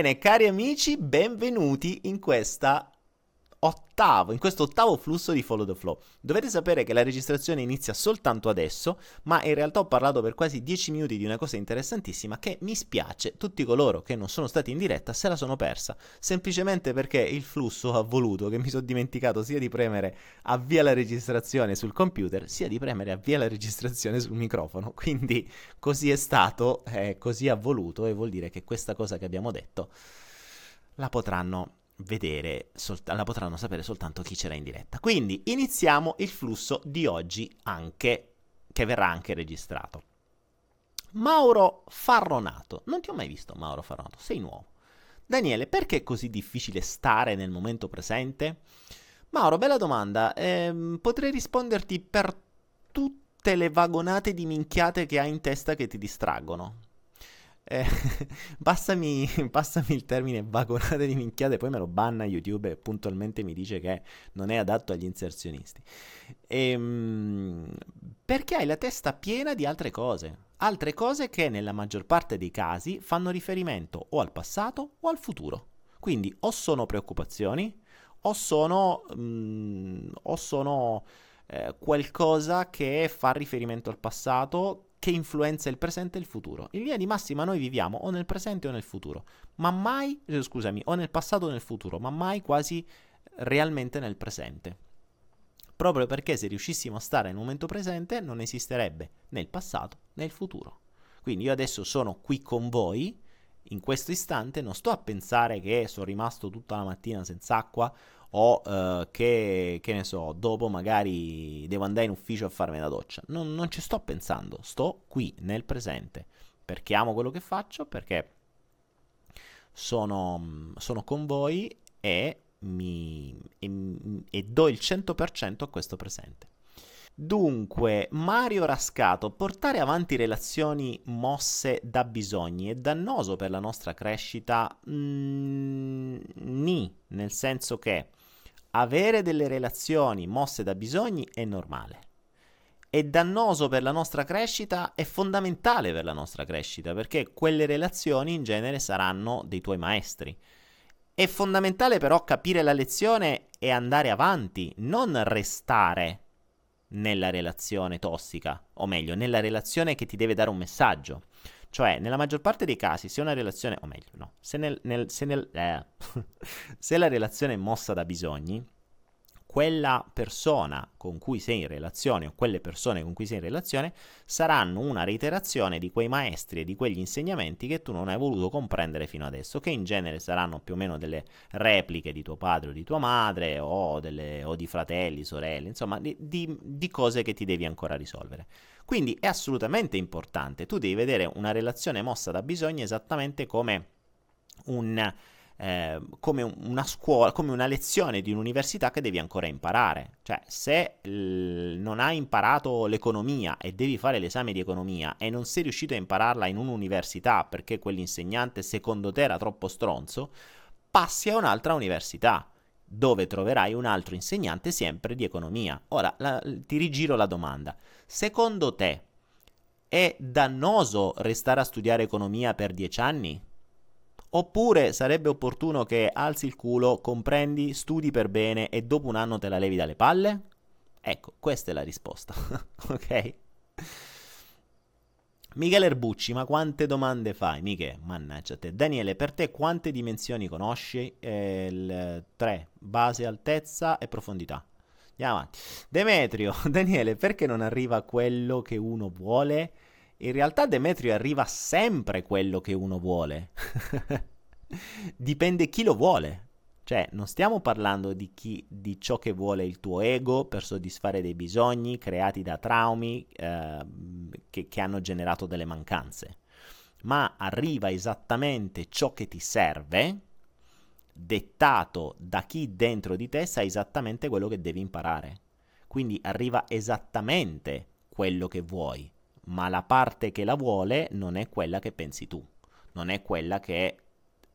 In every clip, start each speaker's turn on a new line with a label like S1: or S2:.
S1: Bene, cari amici, benvenuti in questa ottavo, in questo ottavo flusso di Follow the Flow. Dovete sapere che la registrazione inizia soltanto adesso, ma in realtà ho parlato per quasi 10 minuti di una cosa interessantissima che mi spiace, tutti coloro che non sono stati in diretta se la sono persa, semplicemente perché il flusso ha voluto che mi sono dimenticato sia di premere avvia la registrazione sul computer, sia di premere avvia la registrazione sul microfono. Quindi così è stato, eh, così ha voluto e vuol dire che questa cosa che abbiamo detto la potranno vedere, sol- la potranno sapere soltanto chi c'era in diretta. Quindi iniziamo il flusso di oggi anche, che verrà anche registrato. Mauro Farronato, non ti ho mai visto Mauro Farronato, sei nuovo. Daniele, perché è così difficile stare nel momento presente? Mauro, bella domanda. Ehm, potrei risponderti per tutte le vagonate di minchiate che hai in testa che ti distraggono. Eh, passami, passami, il termine vagonate di minchiate, poi me lo banna YouTube e puntualmente mi dice che non è adatto agli inserzionisti. Ehm, perché hai la testa piena di altre cose. Altre cose che nella maggior parte dei casi fanno riferimento o al passato o al futuro. Quindi o sono preoccupazioni o sono, mm, o sono eh, qualcosa che fa riferimento al passato che influenza il presente e il futuro. In linea di massima noi viviamo o nel presente o nel futuro, ma mai, eh, scusami, o nel passato o nel futuro, ma mai quasi realmente nel presente. Proprio perché se riuscissimo a stare nel momento presente non esisterebbe né il passato né il futuro. Quindi io adesso sono qui con voi, in questo istante non sto a pensare che sono rimasto tutta la mattina senza acqua o uh, che, che, ne so, dopo magari devo andare in ufficio a farmi la doccia. Non, non ci sto pensando, sto qui nel presente perché amo quello che faccio, perché sono, sono con voi e, mi, e, e do il 100% a questo presente. Dunque, Mario Rascato, portare avanti relazioni mosse da bisogni è dannoso per la nostra crescita? Mm, ni, nel senso che avere delle relazioni mosse da bisogni è normale. È dannoso per la nostra crescita, è fondamentale per la nostra crescita, perché quelle relazioni in genere saranno dei tuoi maestri. È fondamentale però capire la lezione e andare avanti, non restare nella relazione tossica, o meglio, nella relazione che ti deve dare un messaggio. Cioè, nella maggior parte dei casi, se una relazione, o meglio, no, se, nel, nel, se, nel, eh, se la relazione è mossa da bisogni, quella persona con cui sei in relazione o quelle persone con cui sei in relazione saranno una reiterazione di quei maestri e di quegli insegnamenti che tu non hai voluto comprendere fino adesso, che in genere saranno più o meno delle repliche di tuo padre o di tua madre o, delle, o di fratelli, sorelle, insomma di, di, di cose che ti devi ancora risolvere. Quindi è assolutamente importante, tu devi vedere una relazione mossa da bisogno esattamente come un eh, come una scuola, come una lezione di un'università che devi ancora imparare. Cioè, se non hai imparato l'economia e devi fare l'esame di economia e non sei riuscito a impararla in un'università perché quell'insegnante secondo te era troppo stronzo, passi a un'altra università dove troverai un altro insegnante sempre di economia. Ora la, ti rigiro la domanda. Secondo te è dannoso restare a studiare economia per dieci anni? Oppure sarebbe opportuno che alzi il culo, comprendi, studi per bene e dopo un anno te la levi dalle palle? Ecco, questa è la risposta. ok? Michele Erbucci, ma quante domande fai? Michele, mannaggia te. Daniele, per te quante dimensioni conosci? Eh, 3, base, altezza e profondità. Andiamo avanti. Demetrio, Daniele, perché non arriva quello che uno vuole? In realtà Demetrio arriva sempre quello che uno vuole. Dipende chi lo vuole. Cioè, non stiamo parlando di, chi, di ciò che vuole il tuo ego per soddisfare dei bisogni creati da traumi eh, che, che hanno generato delle mancanze, ma arriva esattamente ciò che ti serve, dettato da chi dentro di te sa esattamente quello che devi imparare. Quindi arriva esattamente quello che vuoi ma la parte che la vuole non è quella che pensi tu, non è quella che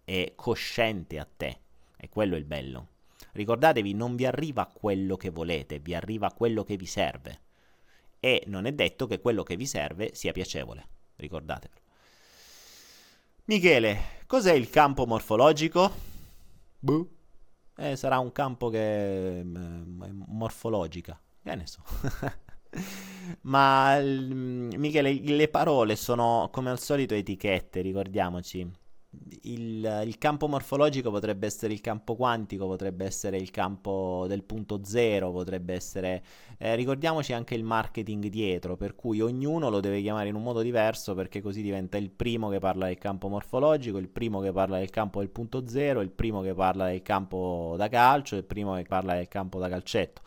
S1: è cosciente a te. E quello è il bello. Ricordatevi, non vi arriva quello che volete, vi arriva quello che vi serve. E non è detto che quello che vi serve sia piacevole, ricordatevelo. Michele, cos'è il campo morfologico? Buh. Eh, sarà un campo che è mm, morfologica. Che ne so. Ma Michele, le parole sono come al solito etichette, ricordiamoci il, il, campo morfologico potrebbe essere il campo quantico, potrebbe essere il campo del punto zero, potrebbe essere... Eh, ricordiamoci anche il marketing dietro, per cui ognuno lo deve chiamare in un modo diverso perché così diventa il primo che parla del campo morfologico, il primo che parla del campo del punto zero, il primo che parla del campo da calcio, il primo che parla del campo da calcetto.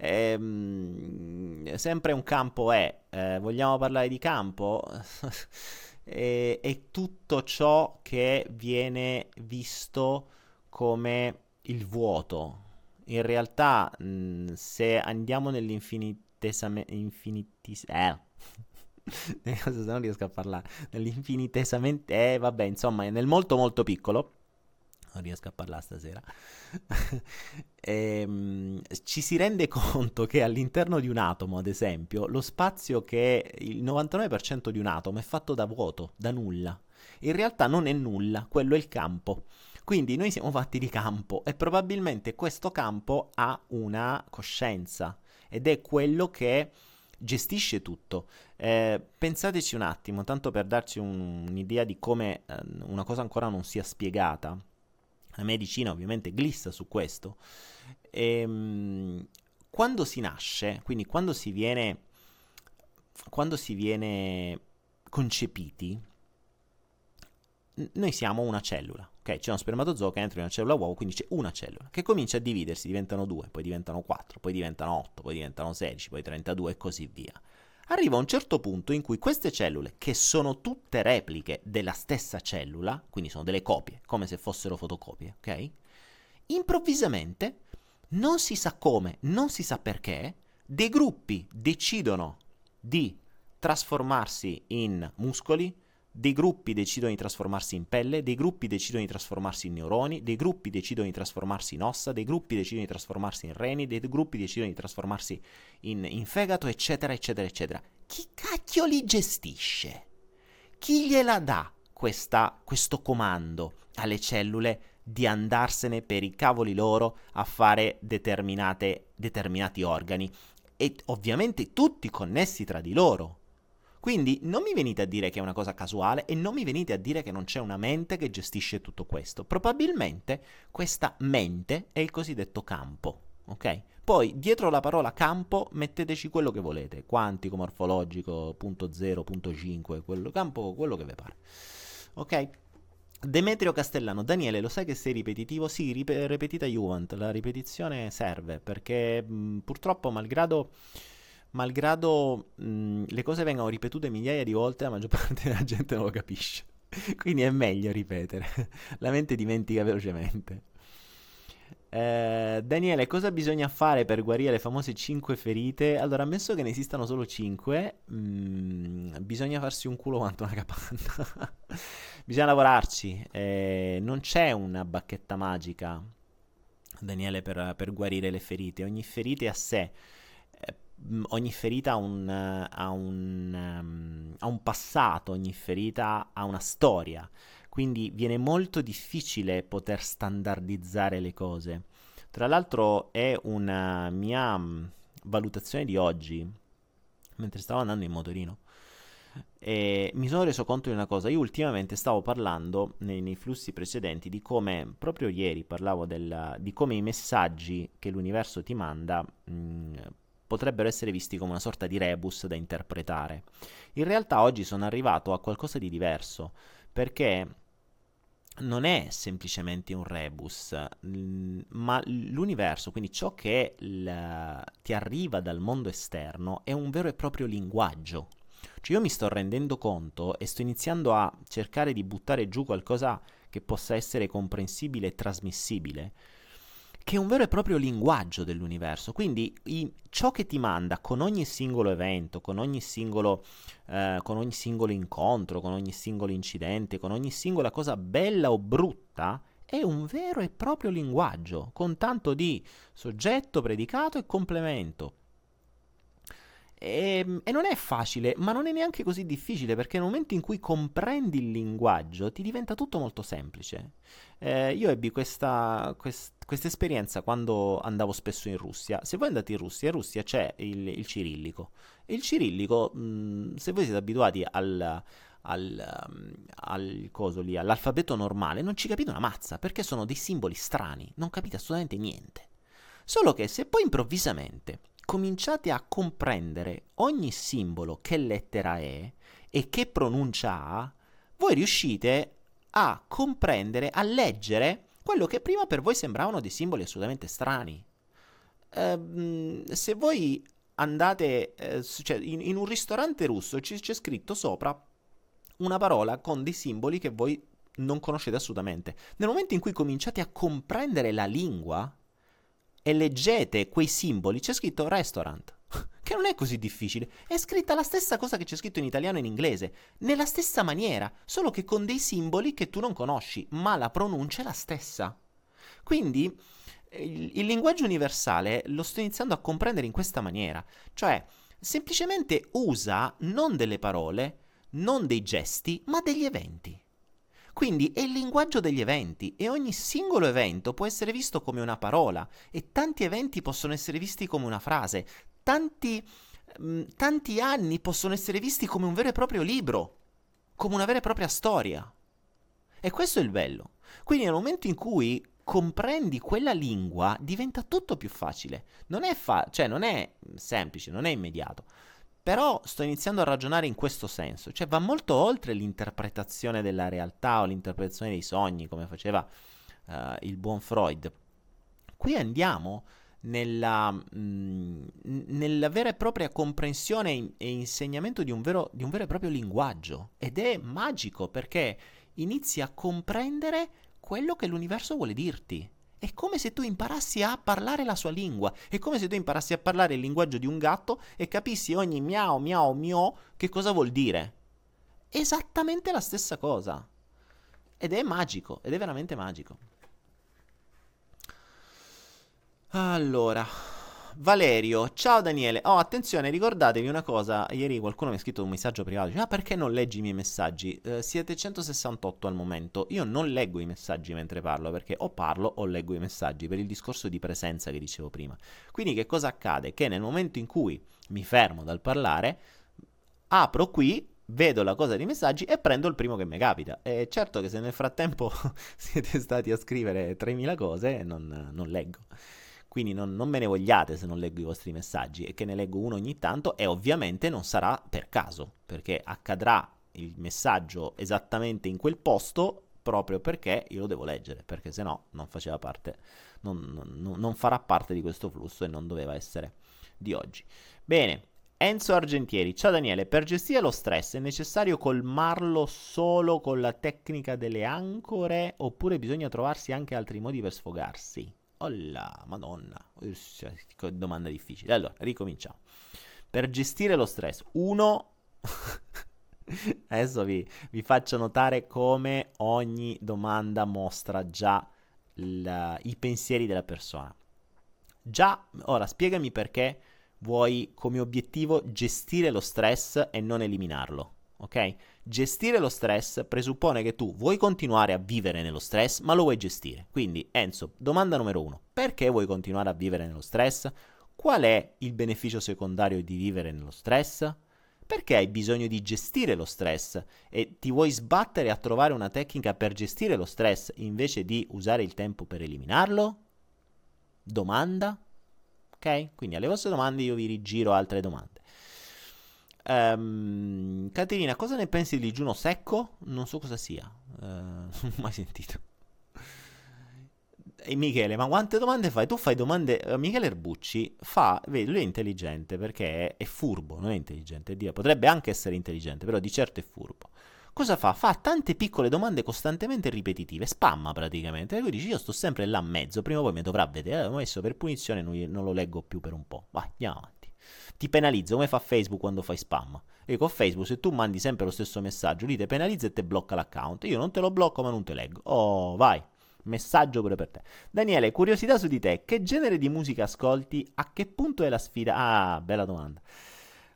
S1: Ehm, sempre un campo è, eh, vogliamo parlare di campo? e, è tutto ciò che viene visto come il vuoto. In realtà, mh, se andiamo nell'infinitesamento... Infinitis- eh. non riesco a parlare. Nell'infinitesamento... Eh, vabbè, insomma, nel molto molto piccolo non riesco a parlare stasera, ehm, ci si rende conto che all'interno di un atomo, ad esempio, lo spazio che è il 99% di un atomo è fatto da vuoto, da nulla. In realtà non è nulla, quello è il campo. Quindi noi siamo fatti di campo e probabilmente questo campo ha una coscienza ed è quello che gestisce tutto. Eh, pensateci un attimo, tanto per darci un, un'idea di come eh, una cosa ancora non sia spiegata. La medicina ovviamente glissa su questo. E, ehm, quando si nasce, quindi quando si viene, quando si viene concepiti, noi siamo una cellula, ok? C'è uno spermatozoo che entra in una cellula uovo, quindi c'è una cellula che comincia a dividersi, diventano due, poi diventano quattro, poi diventano otto, poi diventano sedici, poi trentadue e così via arriva un certo punto in cui queste cellule, che sono tutte repliche della stessa cellula, quindi sono delle copie, come se fossero fotocopie, ok? Improvvisamente, non si sa come, non si sa perché, dei gruppi decidono di trasformarsi in muscoli, dei gruppi decidono di trasformarsi in pelle, dei gruppi decidono di trasformarsi in neuroni, dei gruppi decidono di trasformarsi in ossa, dei gruppi decidono di trasformarsi in reni, dei gruppi decidono di trasformarsi in, in fegato, eccetera, eccetera, eccetera. Chi cacchio li gestisce? Chi gliela dà questa, questo comando alle cellule di andarsene per i cavoli loro a fare determinati organi? E ovviamente tutti connessi tra di loro. Quindi non mi venite a dire che è una cosa casuale e non mi venite a dire che non c'è una mente che gestisce tutto questo. Probabilmente questa mente è il cosiddetto campo, ok? Poi dietro la parola campo metteteci quello che volete, quantico, morfologico, punto 0, punto 5, quello campo, quello che vi pare. Ok? Demetrio Castellano, Daniele, lo sai che sei ripetitivo? Sì, rip- ripetita Juvent, la ripetizione serve perché mh, purtroppo malgrado malgrado mh, le cose vengano ripetute migliaia di volte, la maggior parte della gente non lo capisce. Quindi è meglio ripetere. la mente dimentica velocemente. Eh, Daniele, cosa bisogna fare per guarire le famose 5 ferite? Allora, ammesso che ne esistano solo 5, mh, bisogna farsi un culo quanto una capanna. bisogna lavorarci. Eh, non c'è una bacchetta magica, Daniele, per, per guarire le ferite. Ogni ferita è a sé ogni ferita ha un, ha, un, um, ha un, passato, ogni ferita ha una storia, quindi viene molto difficile poter standardizzare le cose. Tra l'altro è una mia valutazione di oggi, mentre stavo andando in motorino, e mi sono reso conto di una cosa, io ultimamente stavo parlando nei, nei flussi precedenti di come, proprio ieri parlavo del, di come i messaggi che l'universo ti manda mh, potrebbero essere visti come una sorta di rebus da interpretare. In realtà oggi sono arrivato a qualcosa di diverso, perché non è semplicemente un rebus, ma l'universo, quindi ciò che l- ti arriva dal mondo esterno, è un vero e proprio linguaggio. Cioè io mi sto rendendo conto e sto iniziando a cercare di buttare giù qualcosa che possa essere comprensibile e trasmissibile che è un vero e proprio linguaggio dell'universo. Quindi i, ciò che ti manda con ogni singolo evento, con ogni singolo, eh, con ogni singolo incontro, con ogni singolo incidente, con ogni singola cosa bella o brutta, è un vero e proprio linguaggio, con tanto di soggetto, predicato e complemento. E, ehm, e, non è facile, ma non è neanche così difficile, perché nel momento in cui comprendi il linguaggio ti diventa tutto molto semplice. Eh, io ebbi questa, quest, questa, esperienza quando andavo spesso in Russia. Se voi andate in Russia, in Russia c'è il, il cirillico. Il cirillico, mh, mm, se voi siete abituati al, al, um, al coso lì, all'alfabeto normale, non ci capite una mazza, perché sono dei simboli strani, non capite assolutamente niente. Solo che se poi improvvisamente cominciate a comprendere ogni simbolo che lettera è e che pronuncia ha, voi riuscite a comprendere, a leggere quello che prima per voi sembravano dei simboli assolutamente strani. Uh, se voi andate eh, cioè in, in, un ristorante russo c- c'è scritto sopra una parola con dei simboli che voi non conoscete assolutamente. Nel momento in cui cominciate a comprendere la lingua, e leggete quei simboli, c'è scritto restaurant. Che non è così difficile. È scritta la stessa cosa che c'è scritto in italiano e in inglese, nella stessa maniera, solo che con dei simboli che tu non conosci, ma la pronuncia è la stessa. Quindi il, il linguaggio universale lo sto iniziando a comprendere in questa maniera, cioè semplicemente usa non delle parole, non dei gesti, ma degli eventi. Quindi è il linguaggio degli eventi e ogni singolo evento può essere visto come una parola e tanti eventi possono essere visti come una frase, tanti, mm, tanti anni possono essere visti come un vero e proprio libro, come una vera e propria storia. E questo è il bello. Quindi nel momento in cui comprendi quella lingua diventa tutto più facile. Non è, fa- cioè, non è semplice, non è immediato. Però sto iniziando a ragionare in questo senso, cioè va molto oltre l'interpretazione della realtà o l'interpretazione dei sogni, come faceva uh, il buon Freud. Qui andiamo nella, mh, mm, nella, vera e propria comprensione e insegnamento di un, vero, di un vero e proprio linguaggio. Ed è magico perché inizi a comprendere quello che l'universo vuole dirti. È come se tu imparassi a parlare la sua lingua. È come se tu imparassi a parlare il linguaggio di un gatto e capissi ogni miau, miau, miau che cosa vuol dire. Esattamente la stessa cosa. Ed è magico, ed è veramente magico. Allora, Valerio, ciao Daniele. Oh, attenzione, ricordatevi una cosa. Ieri qualcuno mi ha scritto un messaggio privato. Dice, ah, perché non leggi i miei messaggi? Eh, siete 168 al momento. Io non leggo i messaggi mentre parlo, perché o parlo o leggo i messaggi, per il discorso di presenza che dicevo prima. Quindi che cosa accade? Che nel momento in cui mi fermo dal parlare, apro qui, vedo la cosa dei messaggi e prendo il primo che mi capita. E certo che se nel frattempo siete stati a scrivere 3000 cose, non, non leggo. Quindi non, non, me ne vogliate se non leggo i vostri messaggi e che ne leggo uno ogni tanto e ovviamente non sarà per caso, perché accadrà il messaggio esattamente in quel posto proprio perché io lo devo leggere, perché se no non faceva parte, non, non, non farà parte di questo flusso e non doveva essere di oggi. Bene, Enzo Argentieri, ciao Daniele, per gestire lo stress è necessario colmarlo solo con la tecnica delle ancore oppure bisogna trovarsi anche altri modi per sfogarsi? Oh la madonna, domanda difficile. Allora, ricominciamo. Per gestire lo stress, uno... Adesso vi, vi, faccio notare come ogni domanda mostra già la, i pensieri della persona. Già, ora spiegami perché vuoi come obiettivo gestire lo stress e non eliminarlo ok? Gestire lo stress presuppone che tu vuoi continuare a vivere nello stress, ma lo vuoi gestire. Quindi, Enzo, domanda numero uno: perché vuoi continuare a vivere nello stress? Qual è il beneficio secondario di vivere nello stress? Perché hai bisogno di gestire lo stress e ti vuoi sbattere a trovare una tecnica per gestire lo stress invece di usare il tempo per eliminarlo? Domanda? Ok? Quindi alle vostre domande io vi rigiro altre domande. Um, Caterina, cosa ne pensi di digiuno secco? Non so cosa sia, uh, non ho mai sentito. E Michele, ma quante domande fai? Tu fai domande. Uh, Michele Erbucci fa. Vedi, lui è intelligente perché è, è furbo, non è intelligente. È potrebbe anche essere intelligente, però di certo è furbo. Cosa fa? Fa tante piccole domande costantemente ripetitive, spamma praticamente. E lui dice: Io sto sempre là a mezzo, prima o poi mi dovrà vedere. Ho messo per punizione, non, non lo leggo più per un po'. Vai, andiamo avanti ti penalizza come fa Facebook quando fai spam. E con Facebook, se tu mandi sempre lo stesso messaggio, lì ti penalizza e ti blocca l'account. Io non te lo blocco, ma non te leggo. Oh, vai. Messaggio pure per te. Daniele, curiosità su di te. Che genere di musica ascolti? A che punto è la sfida? Ah, bella domanda.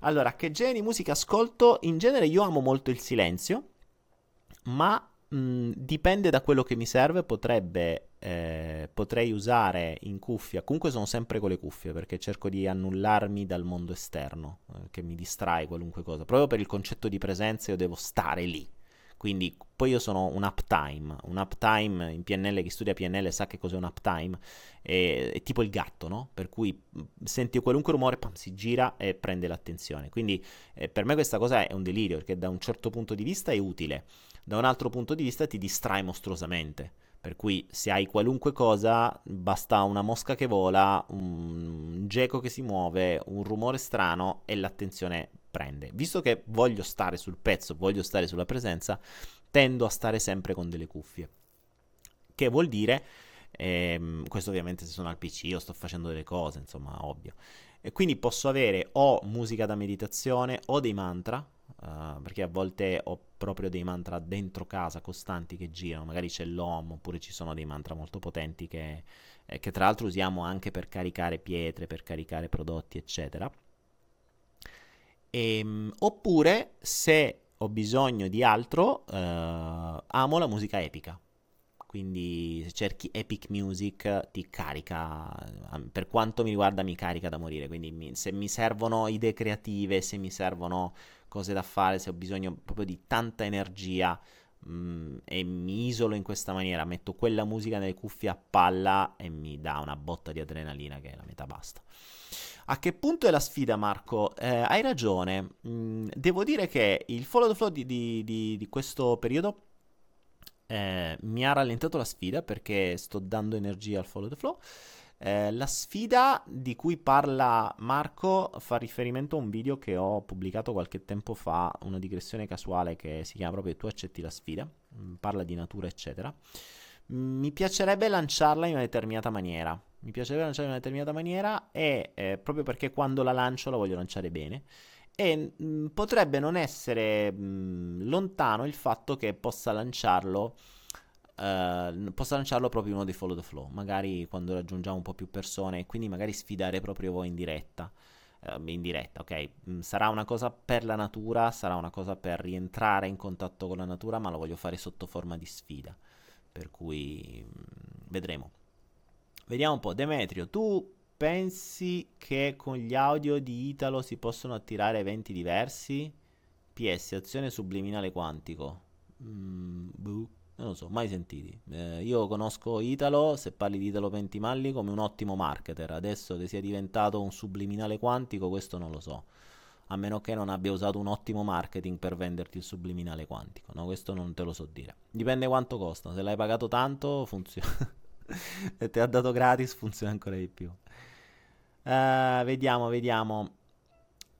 S1: Allora, che genere di musica ascolto? In genere io amo molto il silenzio, ma mh, dipende da quello che mi serve. Potrebbe, eh, potrei usare in cuffia. Comunque sono sempre con le cuffie perché cerco di annullarmi dal mondo esterno, eh, che mi distrae qualunque cosa. Proprio per il concetto di presenza, io devo stare lì. Quindi poi io sono un uptime, un uptime in PNL, chi studia PNL sa che cos'è un uptime, è, è tipo il gatto, no? Per cui senti qualunque rumore, pam, si gira e prende l'attenzione. Quindi eh, per me questa cosa è un delirio, perché da un certo punto di vista è utile, da un altro punto di vista ti distrae mostruosamente. Per cui se hai qualunque cosa, basta una mosca che vola, un geco che si muove, un rumore strano e l'attenzione prende. Visto che voglio stare sul pezzo, voglio stare sulla presenza, tendo a stare sempre con delle cuffie. Che vuol dire, ehm, questo ovviamente se sono al PC o sto facendo delle cose, insomma, ovvio. E quindi posso avere o musica da meditazione o dei mantra, Uh, perché a volte ho proprio dei mantra dentro casa costanti che girano, magari c'è l'OM oppure ci sono dei mantra molto potenti che, eh, che tra l'altro usiamo anche per caricare pietre, per caricare prodotti, eccetera. E, ehm, oppure se ho bisogno di altro, uh, amo la musica epica. Quindi se cerchi epic music ti carica, per quanto mi riguarda mi carica da morire. Quindi mi, se mi servono idee creative, se mi servono cose da fare, se ho bisogno proprio di tanta energia mh, mm, e mi isolo in questa maniera, metto quella musica nelle cuffie a palla e mi dà una botta di adrenalina che è la metà basta. A che punto è la sfida, Marco? Eh, hai ragione. Mm, devo dire che il follow the flow di, di, di, di questo periodo eh, mi ha rallentato la sfida perché sto dando energia al follow the flow. Eh, la sfida di cui parla Marco fa riferimento a un video che ho pubblicato qualche tempo fa, una digressione casuale che si chiama proprio Tu accetti la sfida, mm, parla di natura eccetera. Mi piacerebbe lanciarla in una determinata maniera mi piacerebbe lanciare in una determinata maniera e eh, proprio perché quando la lancio la voglio lanciare bene e mh, mm, potrebbe non essere mh, mm, lontano il fatto che possa lanciarlo Uh, possa lanciarlo proprio uno dei follow the flow, magari quando raggiungiamo un po' più persone e quindi magari sfidare proprio voi in diretta. Uh, in diretta, ok? Mm, sarà una cosa per la natura, sarà una cosa per rientrare in contatto con la natura, ma lo voglio fare sotto forma di sfida. Per cui mh, vedremo. Vediamo un po', Demetrio, tu pensi che con gli audio di Italo si possono attirare eventi diversi? PS, azione subliminale quantico. Mm, boh, non lo so, mai sentiti. Eh, io conosco Italo, se parli di Italo Pentimalli, come un ottimo marketer. Adesso che sia diventato un subliminale quantico, questo non lo so. A meno che non abbia usato un ottimo marketing per venderti il subliminale quantico. No, questo non te lo so dire. Dipende quanto costa. Se l'hai pagato tanto, funziona. e ti ha dato gratis, funziona ancora di più. Uh, vediamo, vediamo.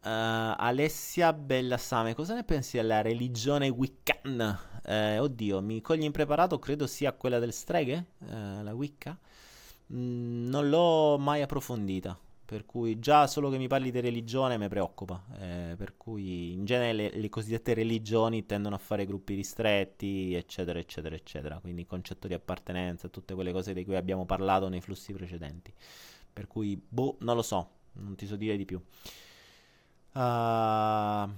S1: Uh, Alessia Bellassame, cosa ne pensi della religione Wiccan? Uh, oddio, mi cogli impreparato, credo sia quella del streghe, la Wicca. Mm, non l'ho mai approfondita. Per cui già solo che mi parli di religione mi preoccupa. Eh, per cui in genere le, le, cosiddette religioni tendono a fare gruppi ristretti, eccetera, eccetera, eccetera. Quindi concetto di appartenenza, tutte quelle cose di cui abbiamo parlato nei flussi precedenti. Per cui, boh, non lo so, non ti so dire di più. Uh...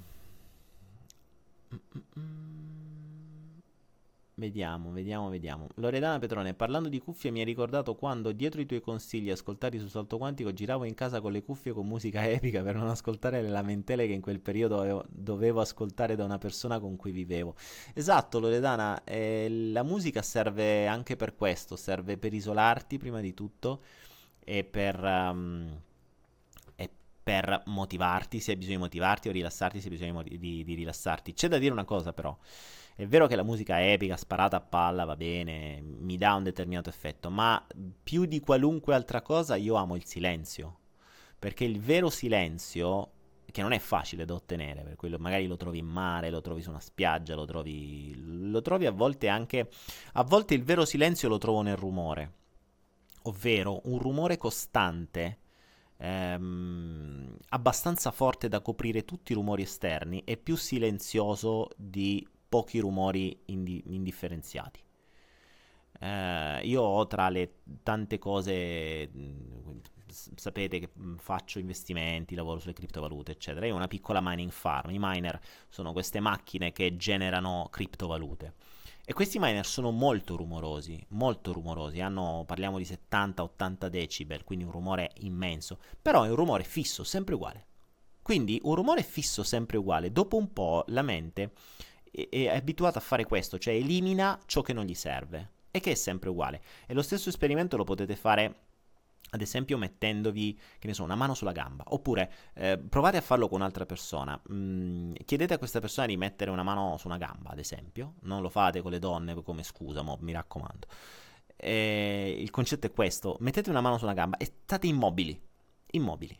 S1: Vediamo, vediamo, vediamo. Loredana Petrone, parlando di cuffie, mi hai ricordato quando, dietro i tuoi consigli ascoltati su Salto Quantico, giravo in casa con le cuffie con musica epica per non ascoltare le lamentele che in quel periodo dovevo, dovevo ascoltare da una persona con cui vivevo. Esatto, Loredana, eh, la musica serve anche per questo, serve per isolarti prima di tutto e per... Um, per motivarti, se hai bisogno di motivarti o rilassarti, se hai bisogno di, di, di rilassarti. C'è da dire una cosa però. È vero che la musica è epica, sparata a palla, va bene, mi dà un determinato effetto, ma più di qualunque altra cosa io amo il silenzio. Perché il vero silenzio, che non è facile da ottenere, per cui magari lo trovi in mare, lo trovi su una spiaggia, lo trovi, lo trovi a volte anche... A volte il vero silenzio lo trovo nel rumore, ovvero un rumore costante ehm, abbastanza forte da coprire tutti i rumori esterni e più silenzioso di pochi rumori indi- indifferenziati. Eh, io ho tra le tante cose, mh, sapete che faccio investimenti, lavoro sulle criptovalute, eccetera. Io ho una piccola mining farm. I miner sono queste macchine che generano criptovalute. E questi miner sono molto rumorosi, molto rumorosi, hanno, parliamo di 70-80 decibel, quindi un rumore immenso, però è un rumore fisso, sempre uguale. Quindi un rumore fisso, sempre uguale, dopo un po' la mente è, è abituata a fare questo, cioè elimina ciò che non gli serve e che è sempre uguale. E lo stesso esperimento lo potete fare ad esempio mettendovi, che ne so, una mano sulla gamba, oppure eh, provate a farlo con un'altra persona, mm, chiedete a questa persona di mettere una mano su una gamba, ad esempio, non lo fate con le donne come scusa, mo, mi raccomando. E il concetto è questo, mettete una mano su una gamba e state immobili, immobili.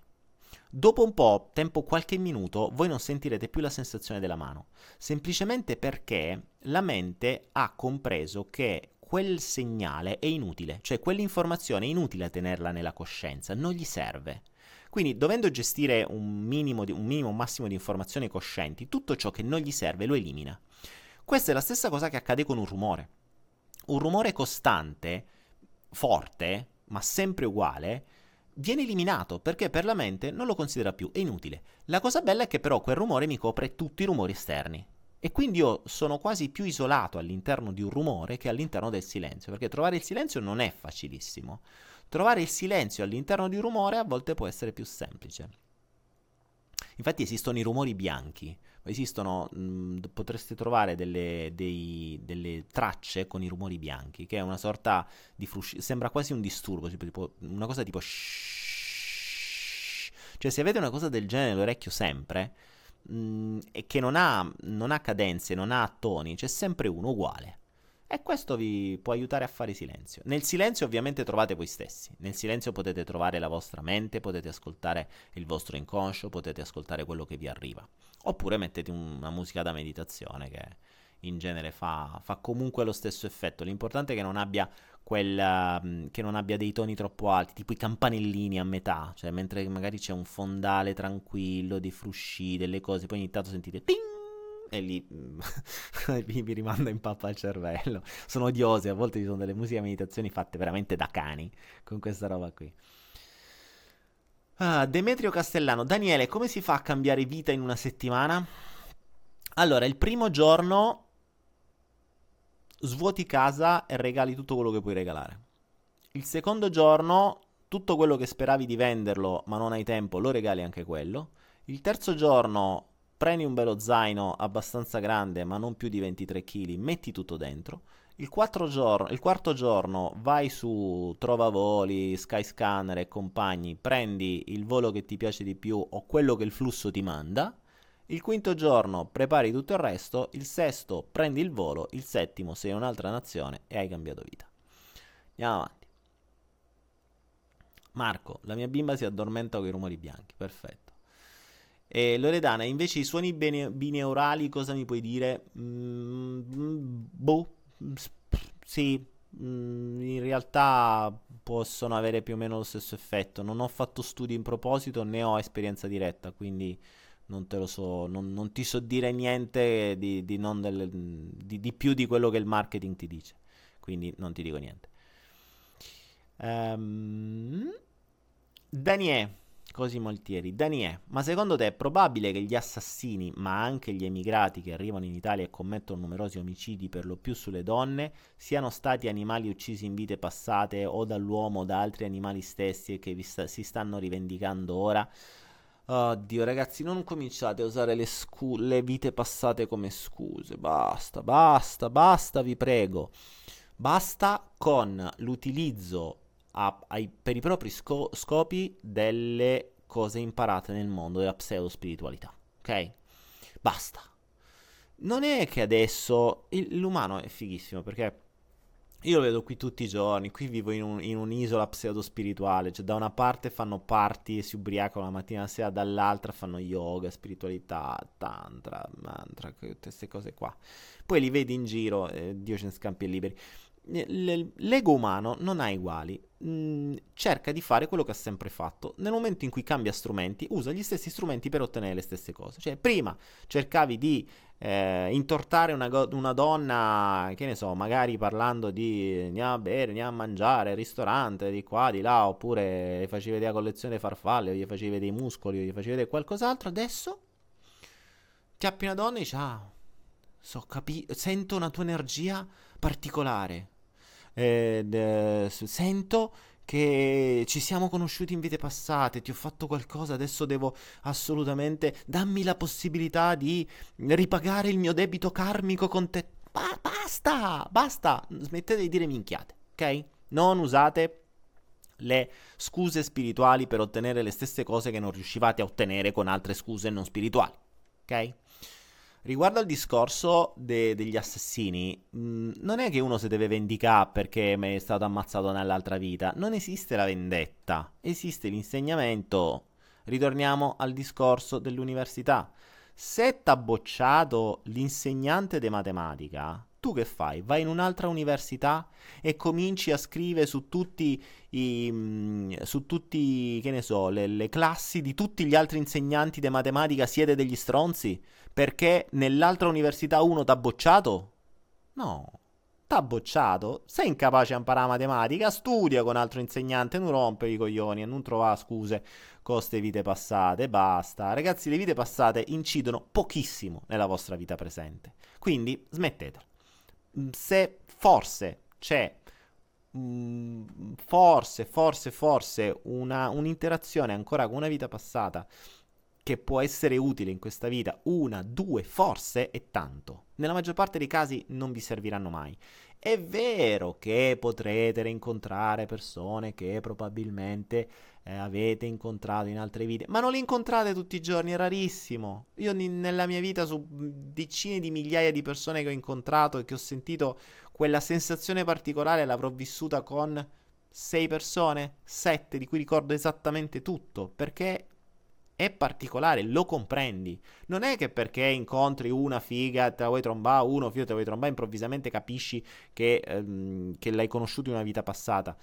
S1: Dopo un po', tempo qualche minuto, voi non sentirete più la sensazione della mano, semplicemente perché la mente ha compreso che quel segnale è inutile, cioè quell'informazione è inutile tenerla nella coscienza, non gli serve. Quindi, dovendo gestire un minimo, di, un minimo, un massimo di informazioni coscienti, tutto ciò che non gli serve lo elimina. Questa è la stessa cosa che accade con un rumore. Un rumore costante, forte, ma sempre uguale, viene eliminato perché per la mente non lo considera più, è inutile. La cosa bella è che però quel rumore mi copre tutti i rumori esterni. E quindi io sono quasi più isolato all'interno di un rumore che all'interno del silenzio, perché trovare il silenzio non è facilissimo. Trovare il silenzio all'interno di un rumore a volte può essere più semplice. Infatti esistono i rumori bianchi, esistono, mh, potreste trovare delle, dei, delle, tracce con i rumori bianchi, che è una sorta di fruscio, sembra quasi un disturbo, tipo, una cosa tipo shhh. Cioè se avete una cosa del genere nell'orecchio sempre, mh, e che non ha, non ha cadenze, non ha toni, c'è sempre uno uguale. E questo vi può aiutare a fare silenzio. Nel silenzio ovviamente trovate voi stessi, nel silenzio potete trovare la vostra mente, potete ascoltare il vostro inconscio, potete ascoltare quello che vi arriva. Oppure mettete una musica da meditazione che in genere fa, fa comunque lo stesso effetto. L'importante è che non abbia quella mm, che non abbia dei toni troppo alti, tipo i campanellini a metà, cioè mentre magari c'è un fondale tranquillo, dei frusci, delle cose, poi ogni tanto sentite ting e lì mm, vi rimanda in pappa al cervello. Sono odiose, a volte ci sono delle musiche a meditazioni fatte veramente da cani con questa roba qui. Ah, Demetrio Castellano, Daniele, come si fa a cambiare vita in una settimana? Allora, il primo giorno svuoti casa e regali tutto quello che puoi regalare. Il secondo giorno, tutto quello che speravi di venderlo, ma non hai tempo, lo regali anche quello. Il terzo giorno, prendi un bello zaino abbastanza grande, ma non più di 23 kg, metti tutto dentro. Il, giorno, il, quarto giorno vai su Trovavoli, Skyscanner e compagni, prendi il volo che ti piace di più o quello che il flusso ti manda il quinto giorno prepari tutto il resto, il sesto prendi il volo, il settimo sei in un'altra nazione e hai cambiato vita. Andiamo avanti. Marco, la mia bimba si addormenta con i rumori bianchi, perfetto. E Loredana, invece i suoni bine- bineurali cosa mi puoi dire? Mm, boh, sì, mm, in realtà possono avere più o meno lo stesso effetto. Non ho fatto studi in proposito né ho esperienza diretta, quindi non te lo so, non, non ti so dire niente di, di, del, di, di, più di quello che il marketing ti dice. Quindi non ti dico niente. Um, Daniele, così Moltieri. Daniele, ma secondo te è probabile che gli assassini, ma anche gli emigrati che arrivano in Italia e commettono numerosi omicidi per lo più sulle donne, siano stati animali uccisi in vite passate o dall'uomo o da altri animali stessi e che sta- si stanno rivendicando ora? Oddio, ragazzi, non cominciate a usare le, scu- le vite passate come scuse. Basta, basta, basta, vi prego. Basta con l'utilizzo a- ai- per i propri sco- scopi delle cose imparate nel mondo della pseudo-spiritualità. Ok? Basta. Non è che adesso il- l'umano è fighissimo perché io lo vedo qui tutti i giorni, qui vivo in, un, in un'isola pseudo-spirituale, cioè da una parte fanno party e si ubriacano la mattina e la sera, dall'altra fanno yoga, spiritualità, tantra, mantra, tutte queste cose qua. Poi li vedi in giro, eh, Dio ce ne scampi e liberi. L'ego umano non ha uguali. Mm, cerca di fare quello che ha sempre fatto. Nel momento in cui cambia strumenti, usa gli stessi strumenti per ottenere le stesse cose. Cioè, prima cercavi di eh, intortare una, una, donna, che ne so, magari parlando di andiamo a bere, andiamo a mangiare, ristorante, di qua, di là, oppure gli facevi vedere la collezione farfalle, o gli facevi vedere i muscoli, o gli facevi vedere qualcos'altro. Adesso chiappi una donna e dici, ah, so capi- sento una tua energia particolare. Eh, sento che ci siamo conosciuti in vite passate, ti ho fatto qualcosa, adesso devo assolutamente dammi la possibilità di ripagare il mio debito karmico con te. Ba- basta, basta, smettete di dire minchiate, ok? Non usate le scuse spirituali per ottenere le stesse cose che non riuscivate a ottenere con altre scuse non spirituali, ok? Riguardo al discorso de- degli assassini, mh, mm, non è che uno si deve vendicare perché mi è stato ammazzato nell'altra vita. Non esiste la vendetta, esiste l'insegnamento. Ritorniamo al discorso dell'università. Se t'ha bocciato l'insegnante di matematica, tu che fai? Vai in un'altra università e cominci a scrivere su tutti i, mm, su tutti, che ne so, le, le classi di tutti gli altri insegnanti di matematica siete degli stronzi? Perché nell'altra università uno t'ha bocciato? No, t'ha bocciato. Sei incapace a imparare matematica? Studia con altro insegnante, non rompe i coglioni e non trova scuse con queste vite passate. Basta. Ragazzi, le vite passate incidono pochissimo nella vostra vita presente. Quindi smettetela. Mm, se forse c'è mm, forse, forse, forse una, un'interazione ancora con una vita passata che può essere utile in questa vita, una, due, forse è tanto. Nella maggior parte dei casi non vi serviranno mai. È vero che potrete rincontrare persone che probabilmente eh, avete incontrato in altre vite, ma non le incontrate tutti i giorni, è rarissimo. Io n- nella mia vita su decine di migliaia di persone che ho incontrato e che ho sentito quella sensazione particolare l'avrò vissuta con sei persone, sette di cui ricordo esattamente tutto, perché è particolare, lo comprendi. Non è che perché incontri una figa, te la vuoi trombare, uno figlio te la vuoi trombare, improvvisamente capisci che, ehm, che l'hai conosciuto in una vita passata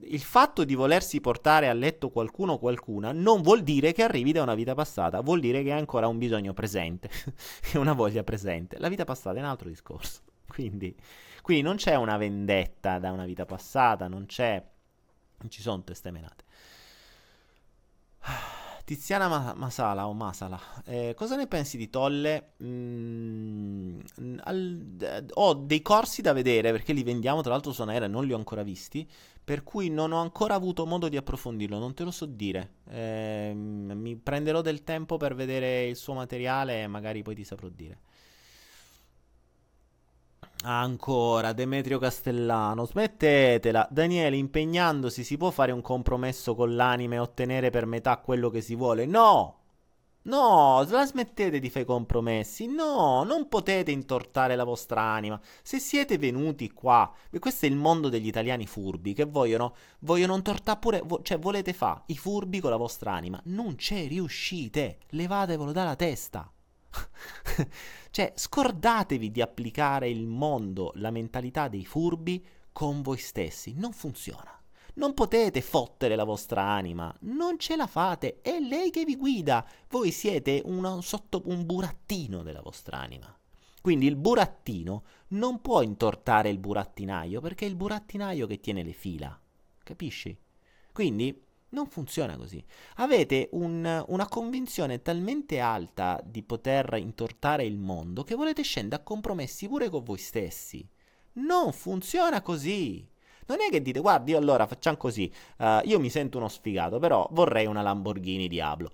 S1: il fatto di volersi portare a letto qualcuno o qualcuna non vuol dire che arrivi da una vita passata, vuol dire che hai ancora un bisogno presente e una voglia presente. La vita passata è un altro discorso. Quindi, quindi non c'è una vendetta da una vita passata, non c'è... non ci sono testemenate. Tiziana Ma- Masala o Masala, eh, cosa ne pensi di Tolle? Mm, al, ho dei corsi da vedere perché li vendiamo tra l'altro su Anaera e non li ho ancora visti, per cui non ho ancora avuto modo di approfondirlo, non te lo so dire. Eh, mi prenderò del tempo per vedere il suo materiale e magari poi ti saprò dire. Ancora, Demetrio Castellano, smettetela. Daniele, impegnandosi si può fare un compromesso con l'anima e ottenere per metà quello che si vuole? No! No, la smettete di fare compromessi. No, non potete intortare la vostra anima. Se siete venuti qua, questo è il mondo degli italiani furbi che vogliono, vogliono intortare pure, vo- cioè volete fare i furbi con la vostra anima. Non ci riuscite. Levatevelo dalla testa. cioè, scordatevi di applicare il mondo, la mentalità dei furbi con voi stessi. Non funziona. Non potete fottere la vostra anima, non ce la fate, è lei che vi guida. Voi siete una, sotto un burattino della vostra anima. Quindi il burattino non può intortare il burattinaio perché è il burattinaio che tiene le fila. Capisci? Quindi non funziona così. Avete un, una convinzione talmente alta di poter intortare il mondo che volete scendere a compromessi pure con voi stessi. Non funziona così. Non è che dite, guardi, io allora facciamo così, uh, io mi sento uno sfigato, però vorrei una Lamborghini Diablo.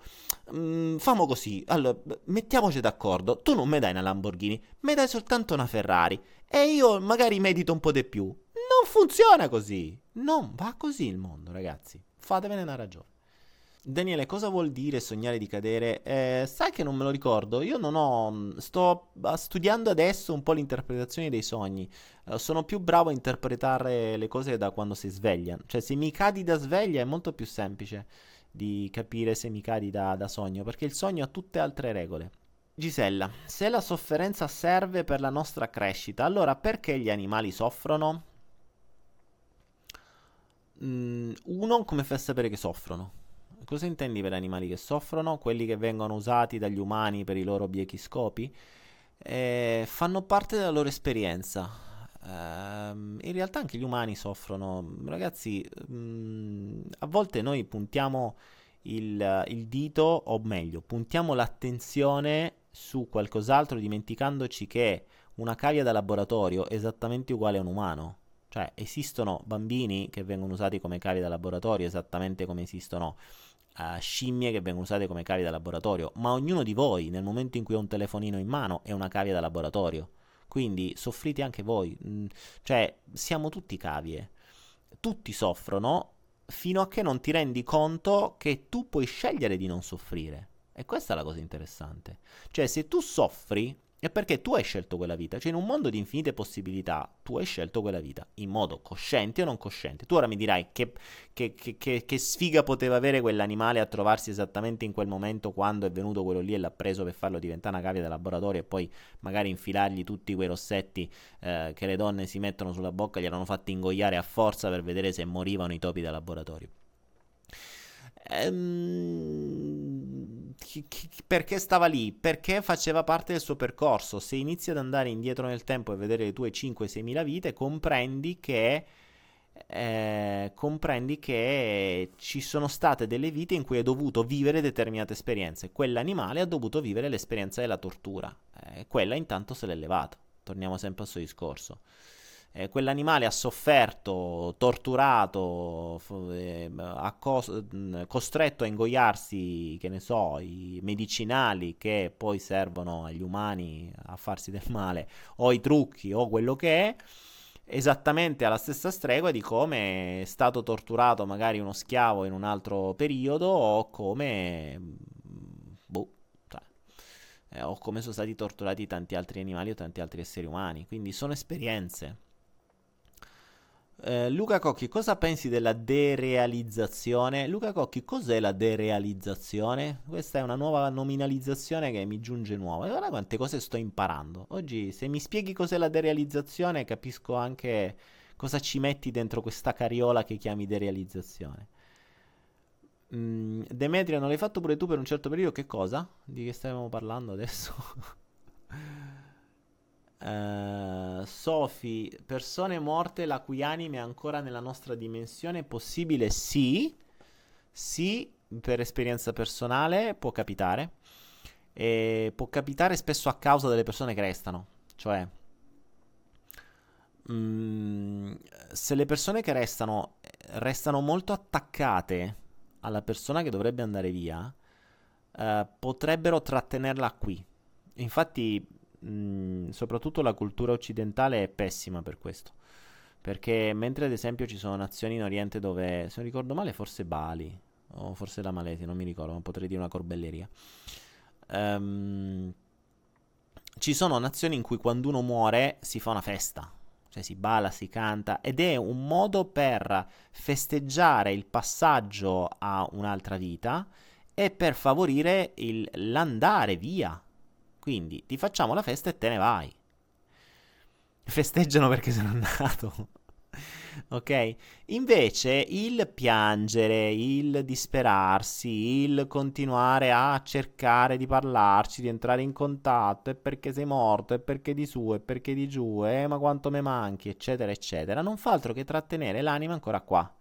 S1: Mm, famo così, allora, mettiamoci d'accordo, tu non mi dai una Lamborghini, mi dai soltanto una Ferrari e io magari medito un po' di più. Non funziona così, non va così il mondo, ragazzi, fatevene una ragione. Daniele, cosa vuol dire sognare di cadere? Eh, sai che non me lo ricordo. Io non ho. Sto studiando adesso un po' l'interpretazione dei sogni. Uh, sono più bravo a interpretare le cose da quando si svegliano. Cioè, se mi cadi da sveglia è molto più semplice di capire se mi cadi da, da sogno. Perché il sogno ha tutte altre regole. Gisella, se la sofferenza serve per la nostra crescita, allora perché gli animali soffrono? Mm, uno, come fai a sapere che soffrono? Cosa intendi per animali che soffrono? Quelli che vengono usati dagli umani per i loro biechi scopi? Eh, fanno parte della loro esperienza. Eh, in realtà anche gli umani soffrono. Ragazzi, mh, mm, a volte noi puntiamo il, il dito, o meglio, puntiamo l'attenzione su qualcos'altro dimenticandoci che una cavia da laboratorio è esattamente uguale a un umano. Cioè, esistono bambini che vengono usati come cavie da laboratorio esattamente come esistono uh, scimmie che vengono usate come cavie da laboratorio, ma ognuno di voi nel momento in cui ha un telefonino in mano è una cavia da laboratorio. Quindi soffrite anche voi, mm, cioè siamo tutti cavie. Tutti soffrono fino a che non ti rendi conto che tu puoi scegliere di non soffrire. E questa è la cosa interessante. Cioè, se tu soffri, è perché tu hai scelto quella vita, cioè in un mondo di infinite possibilità tu hai scelto quella vita, in modo cosciente o non cosciente. Tu ora mi dirai che, che, che, che, sfiga poteva avere quell'animale a trovarsi esattamente in quel momento quando è venuto quello lì e l'ha preso per farlo diventare una cavia del laboratorio e poi magari infilargli tutti quei rossetti eh, che le donne si mettono sulla bocca, gli erano fatti ingoiare a forza per vedere se morivano i topi del laboratorio. Ehm, perché stava lì? Perché faceva parte del suo percorso. Se inizi ad andare indietro nel tempo e vedere le tue 5-6 mila vite, comprendi che, eh, comprendi che ci sono state delle vite in cui hai dovuto vivere determinate esperienze. Quell'animale ha dovuto vivere l'esperienza della tortura. Eh, quella intanto se l'è levata. Torniamo sempre al suo discorso eh, quell'animale ha sofferto, torturato, eh, cos- costretto a ingoiarsi, che ne so, i medicinali che poi servono agli umani a farsi del male, o i trucchi, o quello che è, esattamente alla stessa stregua di come è stato torturato magari uno schiavo in un altro periodo, o come... Boh, cioè, eh, o come sono stati torturati tanti altri animali o tanti altri esseri umani. Quindi sono esperienze. Eh, Luca Cocchi, cosa pensi della derealizzazione? Luca Cocchi, cos'è la derealizzazione? Questa è una nuova nominalizzazione che mi giunge nuova. Guarda quante cose sto imparando. Oggi, se mi spieghi cos'è la derealizzazione, capisco anche cosa ci metti dentro questa cariola che chiami derealizzazione. Mm, Demetria, non l'hai fatto pure tu per un certo periodo? Che cosa? Di che stavamo parlando adesso? Uh, Sofi, persone morte la cui anima è ancora nella nostra dimensione, possibile? Sì, sì, per esperienza personale può capitare. E può capitare spesso a causa delle persone che restano. Cioè, mm, se le persone che restano restano molto attaccate alla persona che dovrebbe andare via, uh, potrebbero trattenerla qui. Infatti soprattutto la cultura occidentale è pessima per questo. Perché mentre ad esempio ci sono nazioni in Oriente dove, se non ricordo male, forse Bali o forse la Malesia, non mi ricordo, ma potrei dire una corbelleria. Um, ci sono nazioni in cui quando uno muore si fa una festa, cioè si balla, si canta ed è un modo per festeggiare il passaggio a un'altra vita e per favorire il, l'andare via quindi ti facciamo la festa e te ne vai. Festeggiano perché sono nato. ok? Invece il piangere, il disperarsi, il continuare a cercare di parlarci, di entrare in contatto, e perché sei morto, e perché di su, e perché di giù, eh, ma quanto me manchi, eccetera, eccetera, non fa altro che trattenere l'anima ancora qua.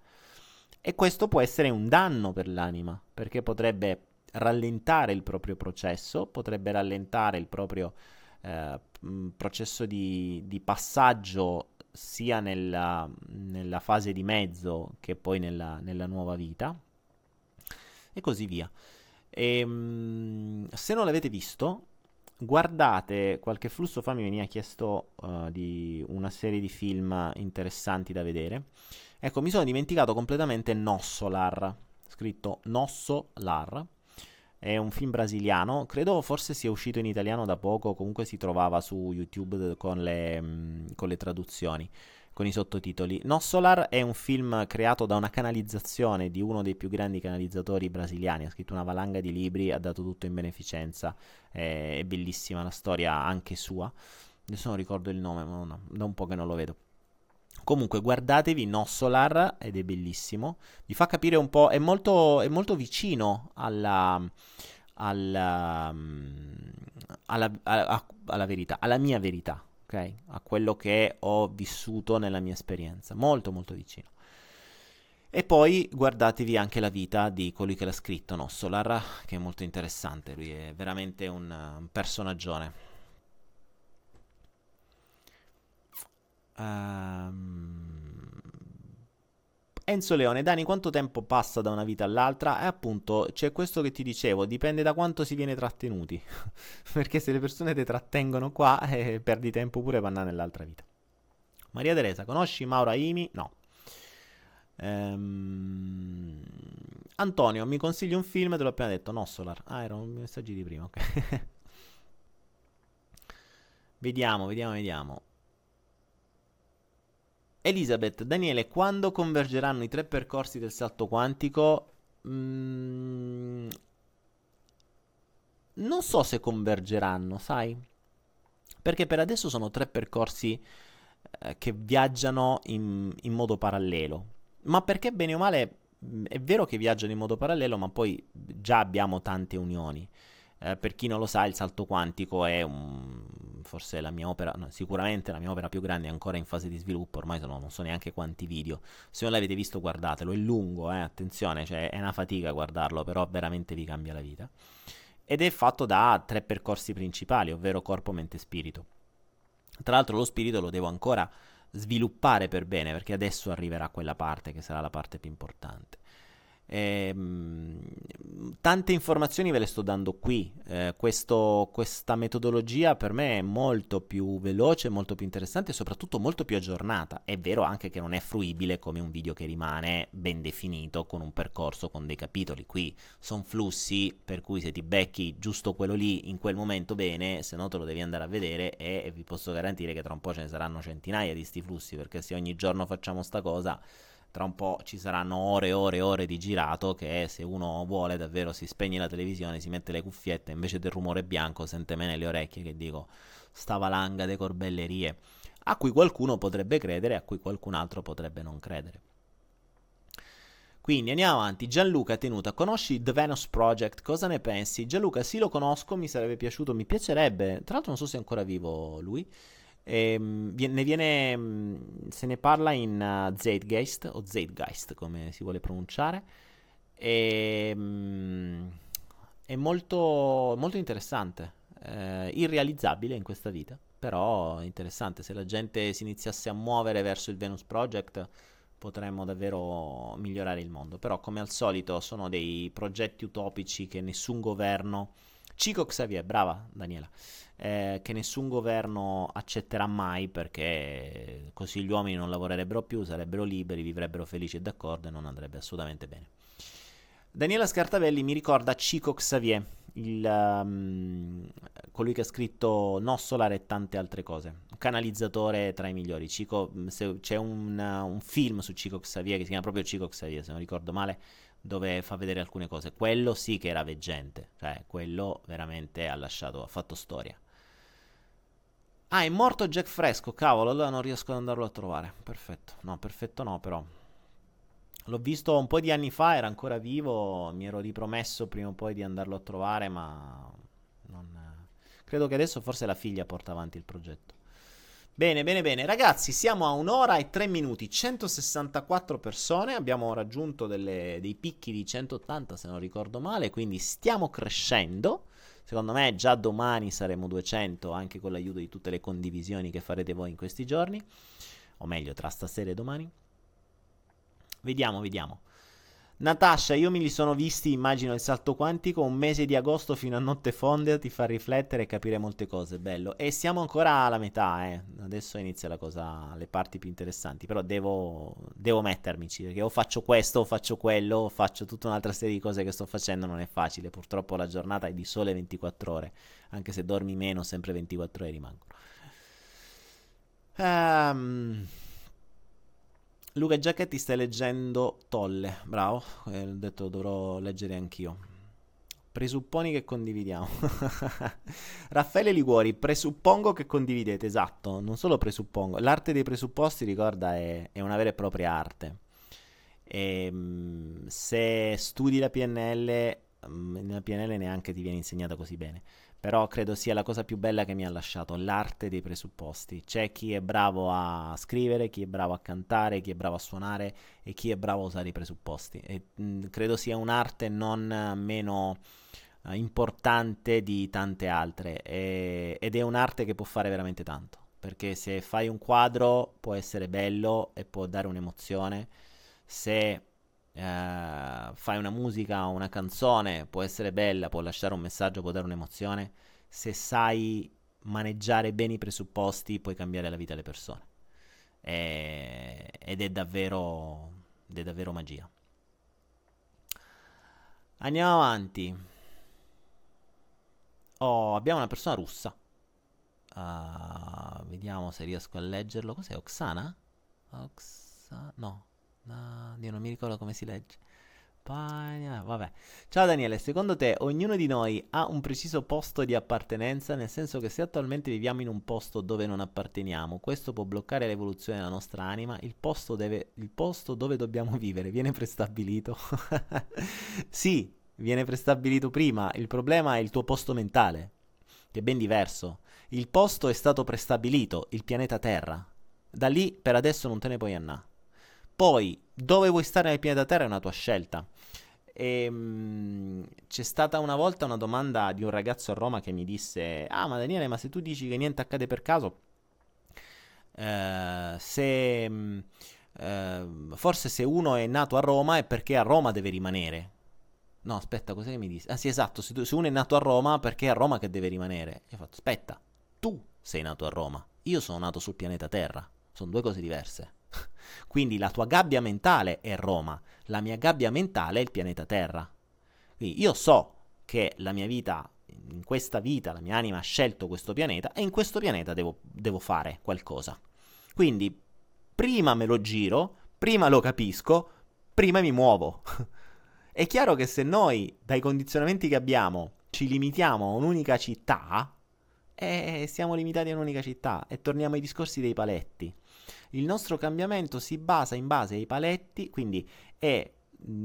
S1: E questo può essere un danno per l'anima, perché potrebbe rallentare il proprio processo, potrebbe rallentare il proprio eh, processo di, di, passaggio sia nella, nella, fase di mezzo che poi nella, nella nuova vita e così via. E, ehm, se non l'avete visto, guardate qualche flusso fa mi veniva chiesto uh, di una serie di film interessanti da vedere. Ecco, mi sono dimenticato completamente Nossolar, scritto Nossolar è un film brasiliano, credo forse sia uscito in italiano da poco, comunque si trovava su YouTube con le, mm, con le traduzioni, con i sottotitoli. Nossolar è un film creato da una canalizzazione di uno dei più grandi canalizzatori brasiliani, ha scritto una valanga di libri, ha dato tutto in beneficenza, è bellissima la storia anche sua. Adesso non ricordo il nome, ma no, da un po' che non lo vedo. Comunque guardatevi No Solar ed è bellissimo. Vi fa capire un po', è molto, è molto vicino alla, alla, alla, alla, alla verità, alla mia verità, ok? A quello che ho vissuto nella mia esperienza. Molto molto vicino. E poi guardatevi anche la vita di colui che l'ha scritto, no? Solar, che è molto interessante, lui è veramente un, un personaggione. Um, Enzo Leone, Dani, quanto tempo passa da una vita all'altra? E appunto c'è questo che ti dicevo, dipende da quanto si viene trattenuti. Perché se le persone ti trattengono qua, eh, perdi tempo pure per andare nell'altra vita. Maria Teresa, conosci Mauro Aimi? No. Ehm... Antonio, mi consigli un film? Te l'ho appena detto. No, Solar. Ah, erano messaggi di prima, ok. vediamo, vediamo, vediamo. Elisabeth, Daniele, quando convergeranno i tre percorsi del salto quantico? Mm, non so se convergeranno, sai? Perché per adesso sono tre percorsi eh, che viaggiano in, in, modo parallelo. Ma perché bene o male mm, è vero che viaggiano in modo parallelo, ma poi già abbiamo tante unioni. Eh, per chi non lo sa, il salto quantico è un, forse la mia opera, no, sicuramente la mia opera più grande è ancora in fase di sviluppo, ormai sono, non so neanche quanti video. Se non l'avete visto, guardatelo, è lungo, eh, attenzione, cioè, è una fatica guardarlo, però veramente vi cambia la vita. Ed è fatto da tre percorsi principali, ovvero corpo, mente e spirito. Tra l'altro lo spirito lo devo ancora sviluppare per bene, perché adesso arriverà quella parte che sarà la parte più importante. Eh, tante informazioni ve le sto dando qui. Eh, questo, questa metodologia per me è molto più veloce, molto più interessante e soprattutto molto più aggiornata. È vero anche che non è fruibile come un video che rimane ben definito con un percorso con dei capitoli. Qui sono flussi per cui se ti becchi giusto quello lì in quel momento bene, se no te lo devi andare a vedere e, e vi posso garantire che tra un po' ce ne saranno centinaia di sti flussi perché se ogni giorno facciamo sta cosa tra un po' ci saranno ore e ore e ore di girato che se uno vuole davvero si spegne la televisione, si mette le cuffiette, invece del rumore bianco sente me nelle orecchie che dico sta valanga de corbellerie, a cui qualcuno potrebbe credere, a cui qualcun altro potrebbe non credere. Quindi andiamo avanti. Gianluca Tenuta, conosci The Venus Project? Cosa ne pensi? Gianluca, sì, lo conosco, mi sarebbe piaciuto, mi piacerebbe. Tra l'altro, non so se è ancora vivo lui. E, ehm, ne viene, mm, se ne parla in uh, Zeitgeist o Zeitgeist come si vuole pronunciare. E, um, è molto, molto interessante eh, irrealizzabile in questa vita però interessante. Se la gente si iniziasse a muovere verso il Venus Project potremmo davvero migliorare il mondo. Però come al solito sono dei progetti utopici che nessun governo. Cico Xavier, brava Daniela eh, che nessun governo accetterà mai perché così gli uomini non lavorerebbero più, sarebbero liberi, vivrebbero felici e d'accordo e non andrebbe assolutamente bene. Daniela Scartavelli mi ricorda Cico Xavier, il, um, colui che ha scritto No Solare e tante altre cose, un canalizzatore tra i migliori. Cico, se, c'è un, un, film su Cico Xavier che si chiama proprio Cico Xavier, se non ricordo male, dove fa vedere alcune cose. Quello sì che era veggente, cioè quello veramente ha lasciato, ha fatto storia. Ah, è morto Jack Fresco, cavolo, allora non riesco ad andarlo a trovare. Perfetto, no, perfetto no, però. L'ho visto un po' di anni fa, era ancora vivo, mi ero ripromesso prima o poi di andarlo a trovare, ma non... credo che adesso forse la figlia porta avanti il progetto. Bene, bene, bene. Ragazzi, siamo a un'ora e tre minuti, 164 persone, abbiamo raggiunto delle, dei picchi di 180 se non ricordo male, quindi stiamo crescendo. Secondo me già domani saremo 200 anche con l'aiuto di tutte le condivisioni che farete voi in questi giorni, o meglio tra stasera e domani. Vediamo, vediamo. Natascia, io me li sono visti, immagino il salto quantico, un mese di agosto fino a notte fonda ti fa riflettere e capire molte cose, bello. E siamo ancora alla metà, eh. adesso inizia la cosa, le parti più interessanti, però devo, devo mettermici, perché o faccio questo, o faccio quello, o faccio tutta un'altra serie di cose che sto facendo, non è facile, purtroppo la giornata è di sole 24 ore, anche se dormi meno, sempre 24 ore rimangono. Ehm... Um... Luca Giacchetti stai leggendo Tolle, bravo, eh, ho detto dovrò leggere anch'io. Presupponi che condividiamo. Raffaele Liguori, presuppongo che condividete, esatto, non solo presuppongo. L'arte dei presupposti, ricorda, è, è una vera e propria arte. E, ehm, se studi la PNL, mm, la PNL neanche ti viene insegnata così bene però credo sia la cosa più bella che mi ha lasciato, l'arte dei presupposti. C'è chi è bravo a scrivere, chi è bravo a cantare, chi è bravo a suonare e chi è bravo a usare i presupposti. E, mh, credo sia un'arte non meno uh, importante di tante altre e, ed è un'arte che può fare veramente tanto, perché se fai un quadro può essere bello e può dare un'emozione, se eh, fai una musica, una canzone, può essere bella, può lasciare un messaggio, può dare un'emozione, se sai maneggiare bene i presupposti puoi cambiare la vita alle persone. E, ed è davvero, è davvero magia. Andiamo avanti. Oh, abbiamo una persona russa. Uh, vediamo se riesco a leggerlo. Cos'è? Oksana? Oksana? No. No, io non mi ricordo come si legge. Pagna, vabbè. Ciao Daniele, secondo te ognuno di noi ha un preciso posto di appartenenza, nel senso che se attualmente viviamo in un posto dove non apparteniamo, questo può bloccare l'evoluzione della nostra anima, il posto, deve, il posto dove dobbiamo vivere viene prestabilito? sì, viene prestabilito prima, il problema è il tuo posto mentale, che è ben diverso. Il posto è stato prestabilito, il pianeta Terra. Da lì per adesso non te ne puoi andare. Poi, dove vuoi stare nel pianeta Terra è una tua scelta. E, um, c'è stata una volta una domanda di un ragazzo a Roma che mi disse: Ah, ma Daniele, ma se tu dici che niente accade per caso, eh, se eh, forse se uno è nato a Roma è perché a Roma deve rimanere. No, aspetta, cos'è che mi disse? Ah, sì, esatto. Se, tu, se uno è nato a Roma, perché è a Roma che deve rimanere? Io ho fatto: Aspetta, tu sei nato a Roma. Io sono nato sul pianeta Terra. Sono due cose diverse. Quindi la tua gabbia mentale è Roma, la mia gabbia mentale è il pianeta Terra. Quindi io so che la mia vita, in questa vita, la mia anima ha scelto questo pianeta e in questo pianeta devo, devo fare qualcosa. Quindi prima me lo giro, prima lo capisco, prima mi muovo. è chiaro che se noi, dai condizionamenti che abbiamo, ci limitiamo a un'unica città, eh, siamo limitati a un'unica città e torniamo ai discorsi dei paletti. Il nostro cambiamento si basa in base ai paletti, quindi è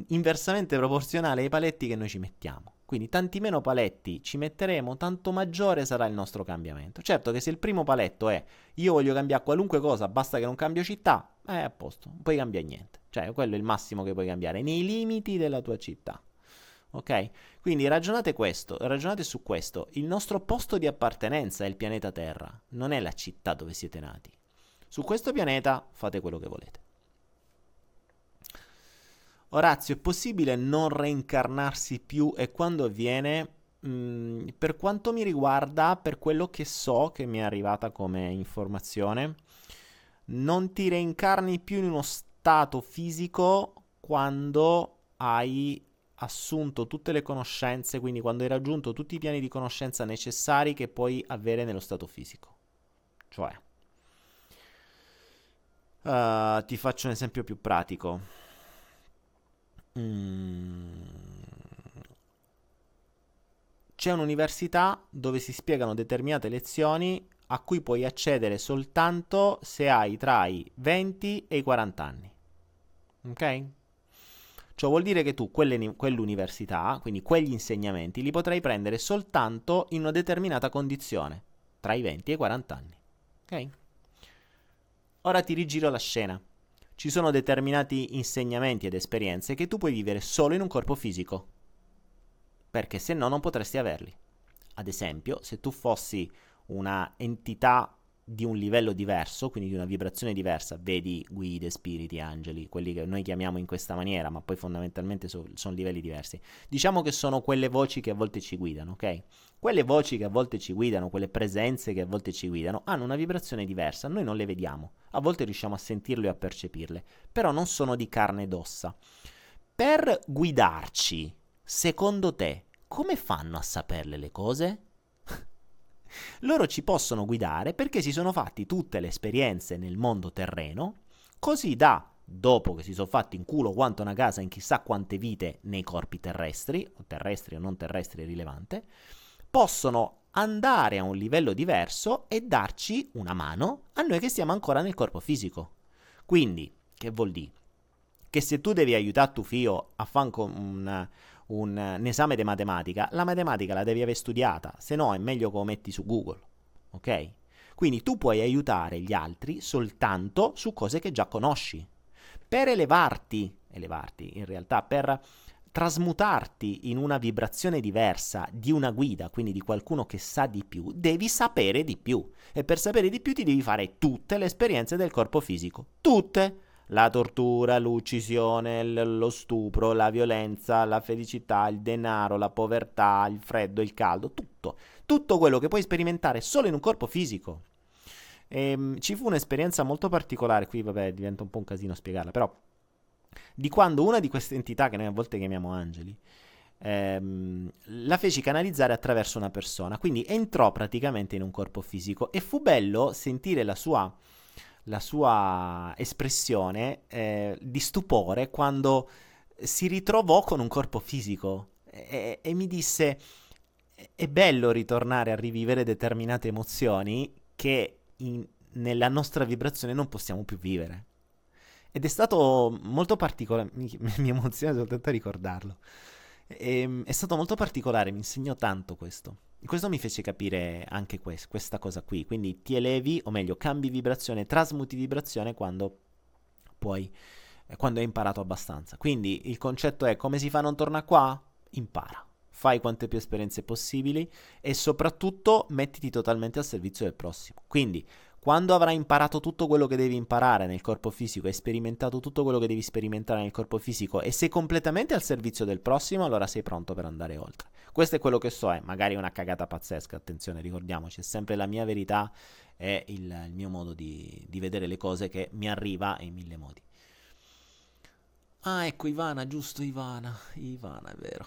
S1: inversamente proporzionale ai paletti che noi ci mettiamo. Quindi tanti meno paletti ci metteremo, tanto maggiore sarà il nostro cambiamento. Certo che se il primo paletto è io voglio cambiare qualunque cosa, basta che non cambio città, è a posto, non puoi cambiare niente. Cioè, quello è il massimo che puoi cambiare, nei limiti della tua città. Ok? Quindi ragionate questo, ragionate su questo. Il nostro posto di appartenenza è il pianeta Terra, non è la città dove siete nati. Su questo pianeta fate quello che volete. Orazio, è possibile non reincarnarsi più e quando avviene? Mm, per quanto mi riguarda, per quello che so che mi è arrivata come informazione, non ti reincarni più in uno stato fisico quando hai assunto tutte le conoscenze, quindi quando hai raggiunto tutti i piani di conoscenza necessari che puoi avere nello stato fisico. Cioè, Uh, ti faccio un esempio più pratico. Mm. C'è un'università dove si spiegano determinate lezioni a cui puoi accedere soltanto se hai tra i 20 e i 40 anni. Ok? Ciò vuol dire che tu quelle, quell'università, quindi quegli insegnamenti, li potrai prendere soltanto in una determinata condizione, tra i 20 e i 40 anni. Ok? Ora ti rigiro la scena. Ci sono determinati insegnamenti ed esperienze che tu puoi vivere solo in un corpo fisico, perché se no non potresti averli. Ad esempio, se tu fossi una entità di un livello diverso, quindi di una vibrazione diversa, vedi guide, spiriti, angeli, quelli che noi chiamiamo in questa maniera, ma poi fondamentalmente so, sono livelli diversi. Diciamo che sono quelle voci che a volte ci guidano, ok? Quelle voci che a volte ci guidano, quelle presenze che a volte ci guidano, hanno una vibrazione diversa, noi non le vediamo, a volte riusciamo a sentirle o a percepirle, però non sono di carne ed ossa. Per guidarci, secondo te, come fanno a saperle le cose? Loro ci possono guidare perché si sono fatti tutte le esperienze nel mondo terreno, così da dopo che si sono fatti in culo quanto una casa in chissà quante vite nei corpi terrestri, o terrestri o non terrestri è rilevante, possono andare a un livello diverso e darci una mano a noi che siamo ancora nel corpo fisico. Quindi, che vuol dire? Che se tu devi aiutare tuo figlio a fare un, un, un, esame di matematica, la matematica la devi aver studiata, se no è meglio che lo metti su Google, ok? Quindi tu puoi aiutare gli altri soltanto su cose che già conosci. Per elevarti, elevarti in realtà, per trasmutarti in una vibrazione diversa di una guida, quindi di qualcuno che sa di più, devi sapere di più. E per sapere di più ti devi fare tutte le esperienze del corpo fisico. Tutte. La tortura, l'uccisione, lo stupro, la violenza, la felicità, il denaro, la povertà, il freddo, il caldo, tutto. Tutto quello che puoi sperimentare solo in un corpo fisico. E, ehm, ci fu un'esperienza molto particolare, qui vabbè diventa un po' un casino spiegarla, però di quando una di queste entità, che noi a volte chiamiamo angeli, ehm, la feci canalizzare attraverso una persona. Quindi entrò praticamente in un corpo fisico e fu bello sentire la sua, la sua espressione eh, di stupore quando si ritrovò con un corpo fisico e, e mi disse è bello ritornare a rivivere determinate emozioni che in, nella nostra vibrazione non possiamo più vivere. Ed è stato molto particolare, mi, mi emoziona soltanto a ricordarlo. E, ehm, è stato molto particolare, mi insegnò tanto questo. Questo mi fece capire anche quest- questa cosa qui. Quindi ti elevi, o meglio, cambi vibrazione, trasmuti vibrazione quando puoi, eh, quando hai imparato abbastanza. Quindi il concetto è come si fa non tornare qua? Impara. Fai quante più esperienze possibili e soprattutto mettiti totalmente al servizio del prossimo. Quindi quando avrai imparato tutto quello che devi imparare nel corpo fisico e sperimentato tutto quello che devi sperimentare nel corpo fisico e sei completamente al servizio del prossimo, allora sei pronto per andare oltre. Questo è quello che so, è magari una cagata pazzesca, attenzione, ricordiamoci, è sempre la mia verità e il, il, mio modo di, di vedere le cose che mi arriva in mille modi. Ah, ecco Ivana, giusto Ivana. Ivana, è vero.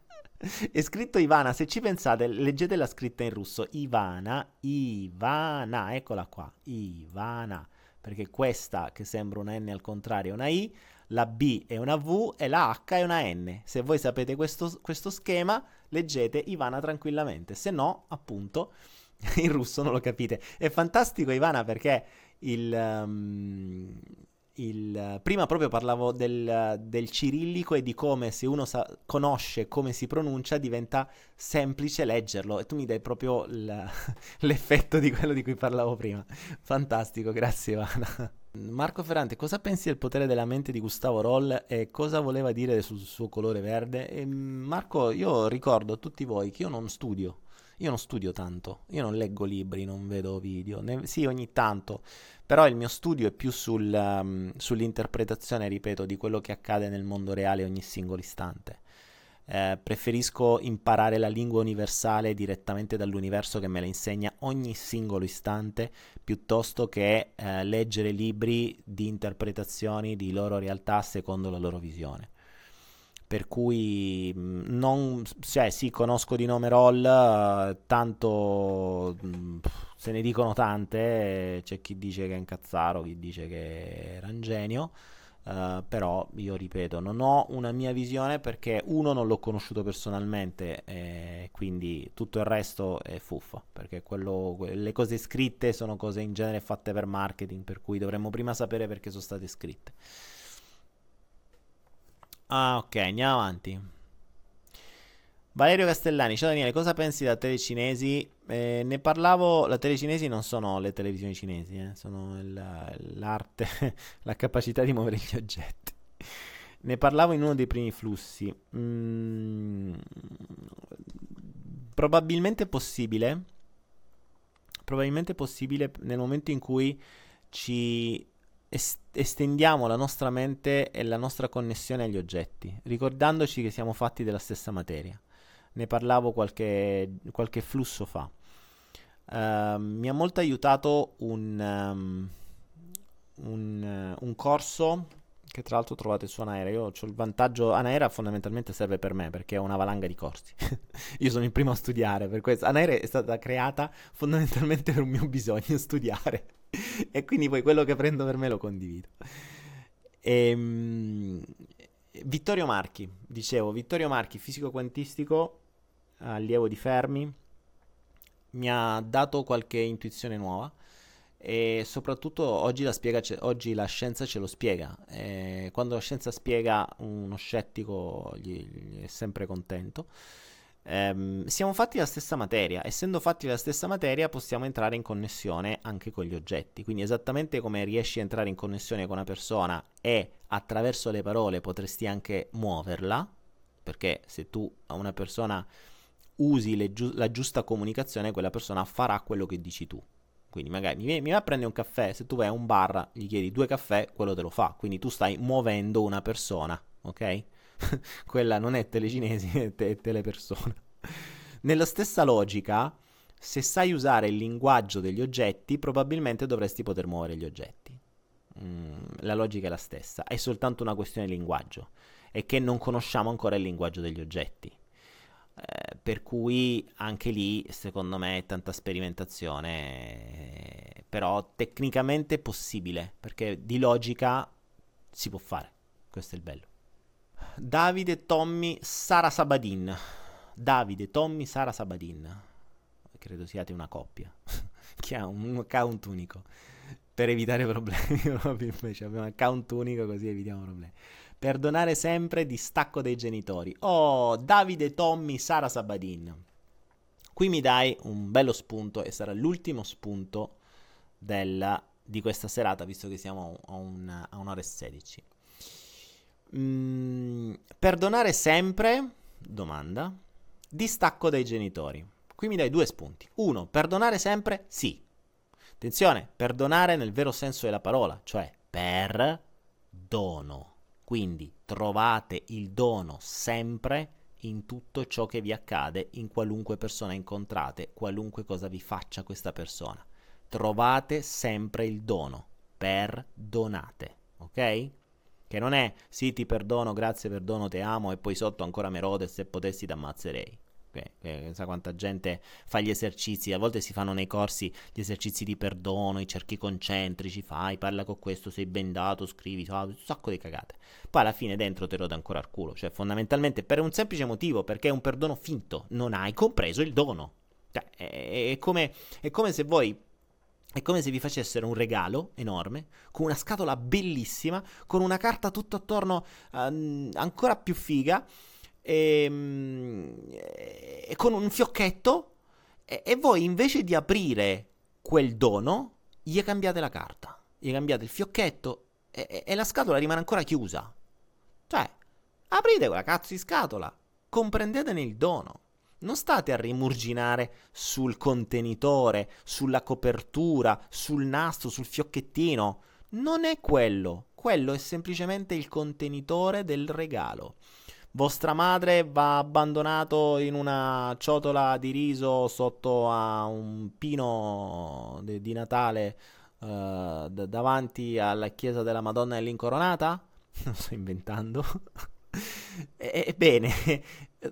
S1: È scritto Ivana, se ci pensate, leggete la scritta in russo. Ivana, Ivana, eccola qua, Ivana. Perché questa che sembra una N al contrario è una I, la B è una V e la H è una N. Se voi sapete questo, questo schema, leggete Ivana tranquillamente. Se no, appunto, in russo non lo capite. È fantastico Ivana perché il... Um, il, prima proprio parlavo del, del, cirillico e di come se uno sa, conosce come si pronuncia diventa semplice leggerlo e tu mi dai proprio l, l'effetto di quello di cui parlavo prima. Fantastico, grazie Ivana. Marco Ferrante, cosa pensi del potere della mente di Gustavo Roll e cosa voleva dire sul suo colore verde? E Marco, io ricordo a tutti voi che io non studio. Io non studio tanto, io non leggo libri, non vedo video, ne, sì ogni tanto, però il mio studio è più sul, um, sull'interpretazione, ripeto, di quello che accade nel mondo reale ogni singolo istante. Eh, preferisco imparare la lingua universale direttamente dall'universo che me la insegna ogni singolo istante piuttosto che eh, leggere libri di interpretazioni di loro realtà secondo la loro visione. Per cui mm, non, cioè, sì, conosco di nome Roll, tanto mm, se ne dicono tante, c'è chi dice che è un chi dice che era un genio, uh, però io ripeto, non ho una mia visione perché uno non l'ho conosciuto personalmente, e quindi tutto il resto è fuffa, perché quello, le cose scritte sono cose in genere fatte per marketing, per cui dovremmo prima sapere perché sono state scritte. Ah, ok, andiamo avanti. Valerio Castellani, ciao Daniele, cosa pensi da tele cinesi? Eh, ne parlavo, la tele cinesi non sono le televisioni cinesi, eh, sono il, l'arte, la capacità di muovere gli oggetti. Ne parlavo in uno dei primi flussi. Mm, probabilmente possibile, probabilmente possibile nel momento in cui ci est- estendiamo la nostra mente e la nostra connessione agli oggetti, ricordandoci che siamo fatti della stessa materia ne parlavo qualche, qualche flusso fa. Uh, mi ha molto aiutato un, um, un, uh, un, corso che tra l'altro trovate su Anaera. Io ho il vantaggio, Anaera fondamentalmente serve per me perché è una valanga di corsi. Io sono il primo a studiare, per questo Anaera è stata creata fondamentalmente per un mio bisogno, studiare. e quindi poi quello che prendo per me lo condivido. Ehm, Vittorio Marchi, dicevo, Vittorio Marchi, fisico quantistico, allievo di Fermi, mi ha dato qualche intuizione nuova e soprattutto oggi la, spiega, oggi la scienza ce lo spiega. E quando la scienza spiega, uno scettico gli, gli è sempre contento. Ehm, siamo fatti la stessa materia, essendo fatti la stessa materia possiamo entrare in connessione anche con gli oggetti, quindi esattamente come riesci a entrare in connessione con una persona e attraverso le parole potresti anche muoverla, perché se tu a una persona usi giu- la giusta comunicazione, quella persona farà quello che dici tu. Quindi magari mi, mi va a prendere un caffè, se tu vai a un bar, gli chiedi due caffè, quello te lo fa. Quindi tu stai muovendo una persona, ok? Quella non è telecinesi, è, te- è telepersona. Nella stessa logica, se sai usare il linguaggio degli oggetti, probabilmente dovresti poter muovere gli oggetti. Mm, la logica è la stessa, è soltanto una questione di linguaggio. È che non conosciamo ancora il linguaggio degli oggetti. Eh, per cui anche lì, secondo me, è tanta sperimentazione, eh, però tecnicamente è possibile, perché di logica si può fare. Questo è il bello. Davide, Tommy, Sara Sabadin. Davide, Tommy, Sara Sabadin. Credo siate una coppia che ha un account unico per evitare problemi. Invece abbiamo un account unico così evitiamo problemi. Perdonare sempre distacco dei genitori. Oh, Davide, Tommy, Sara Sabadin. Qui mi dai un bello spunto e sarà l'ultimo spunto della, di questa serata, visto che siamo a, un, a un'ora e sedici. Mm, perdonare sempre, domanda, distacco dai genitori. Qui mi dai due spunti. Uno, perdonare sempre, sì. Attenzione, perdonare nel vero senso della parola, cioè per dono. Quindi trovate il dono sempre in tutto ciò che vi accade, in qualunque persona incontrate, qualunque cosa vi faccia questa persona. Trovate sempre il dono, perdonate, ok? Che non è sì ti perdono, grazie, perdono, te amo e poi sotto ancora me rode se potessi ti Okay. Sa quanta gente fa gli esercizi, a volte si fanno nei corsi gli esercizi di perdono, i cerchi concentrici, fai, parla con questo, sei bendato, scrivi, fa un sacco di cagate. Poi alla fine dentro te rode ancora al culo, cioè fondamentalmente per un semplice motivo, perché è un perdono finto, non hai compreso il dono. Cioè, è, è, come, è come se voi è come se vi facessero un regalo enorme, con una scatola bellissima, con una carta tutto attorno uh, ancora più figa, e, ehm, e con un fiocchetto, e, e, voi invece di aprire quel dono, gli cambiate la carta, gli cambiate il fiocchetto e, e la scatola rimane ancora chiusa. Cioè, aprite quella cazzo di scatola, comprendetene il dono. Non state a rimurginare sul contenitore, sulla copertura, sul nastro, sul fiocchettino. Non è quello. Quello è semplicemente il contenitore del regalo. Vostra madre va abbandonato in una ciotola di riso sotto a un pino de- di Natale uh, d- davanti alla chiesa della Madonna dell'Incoronata? Non sto inventando. Ebbene,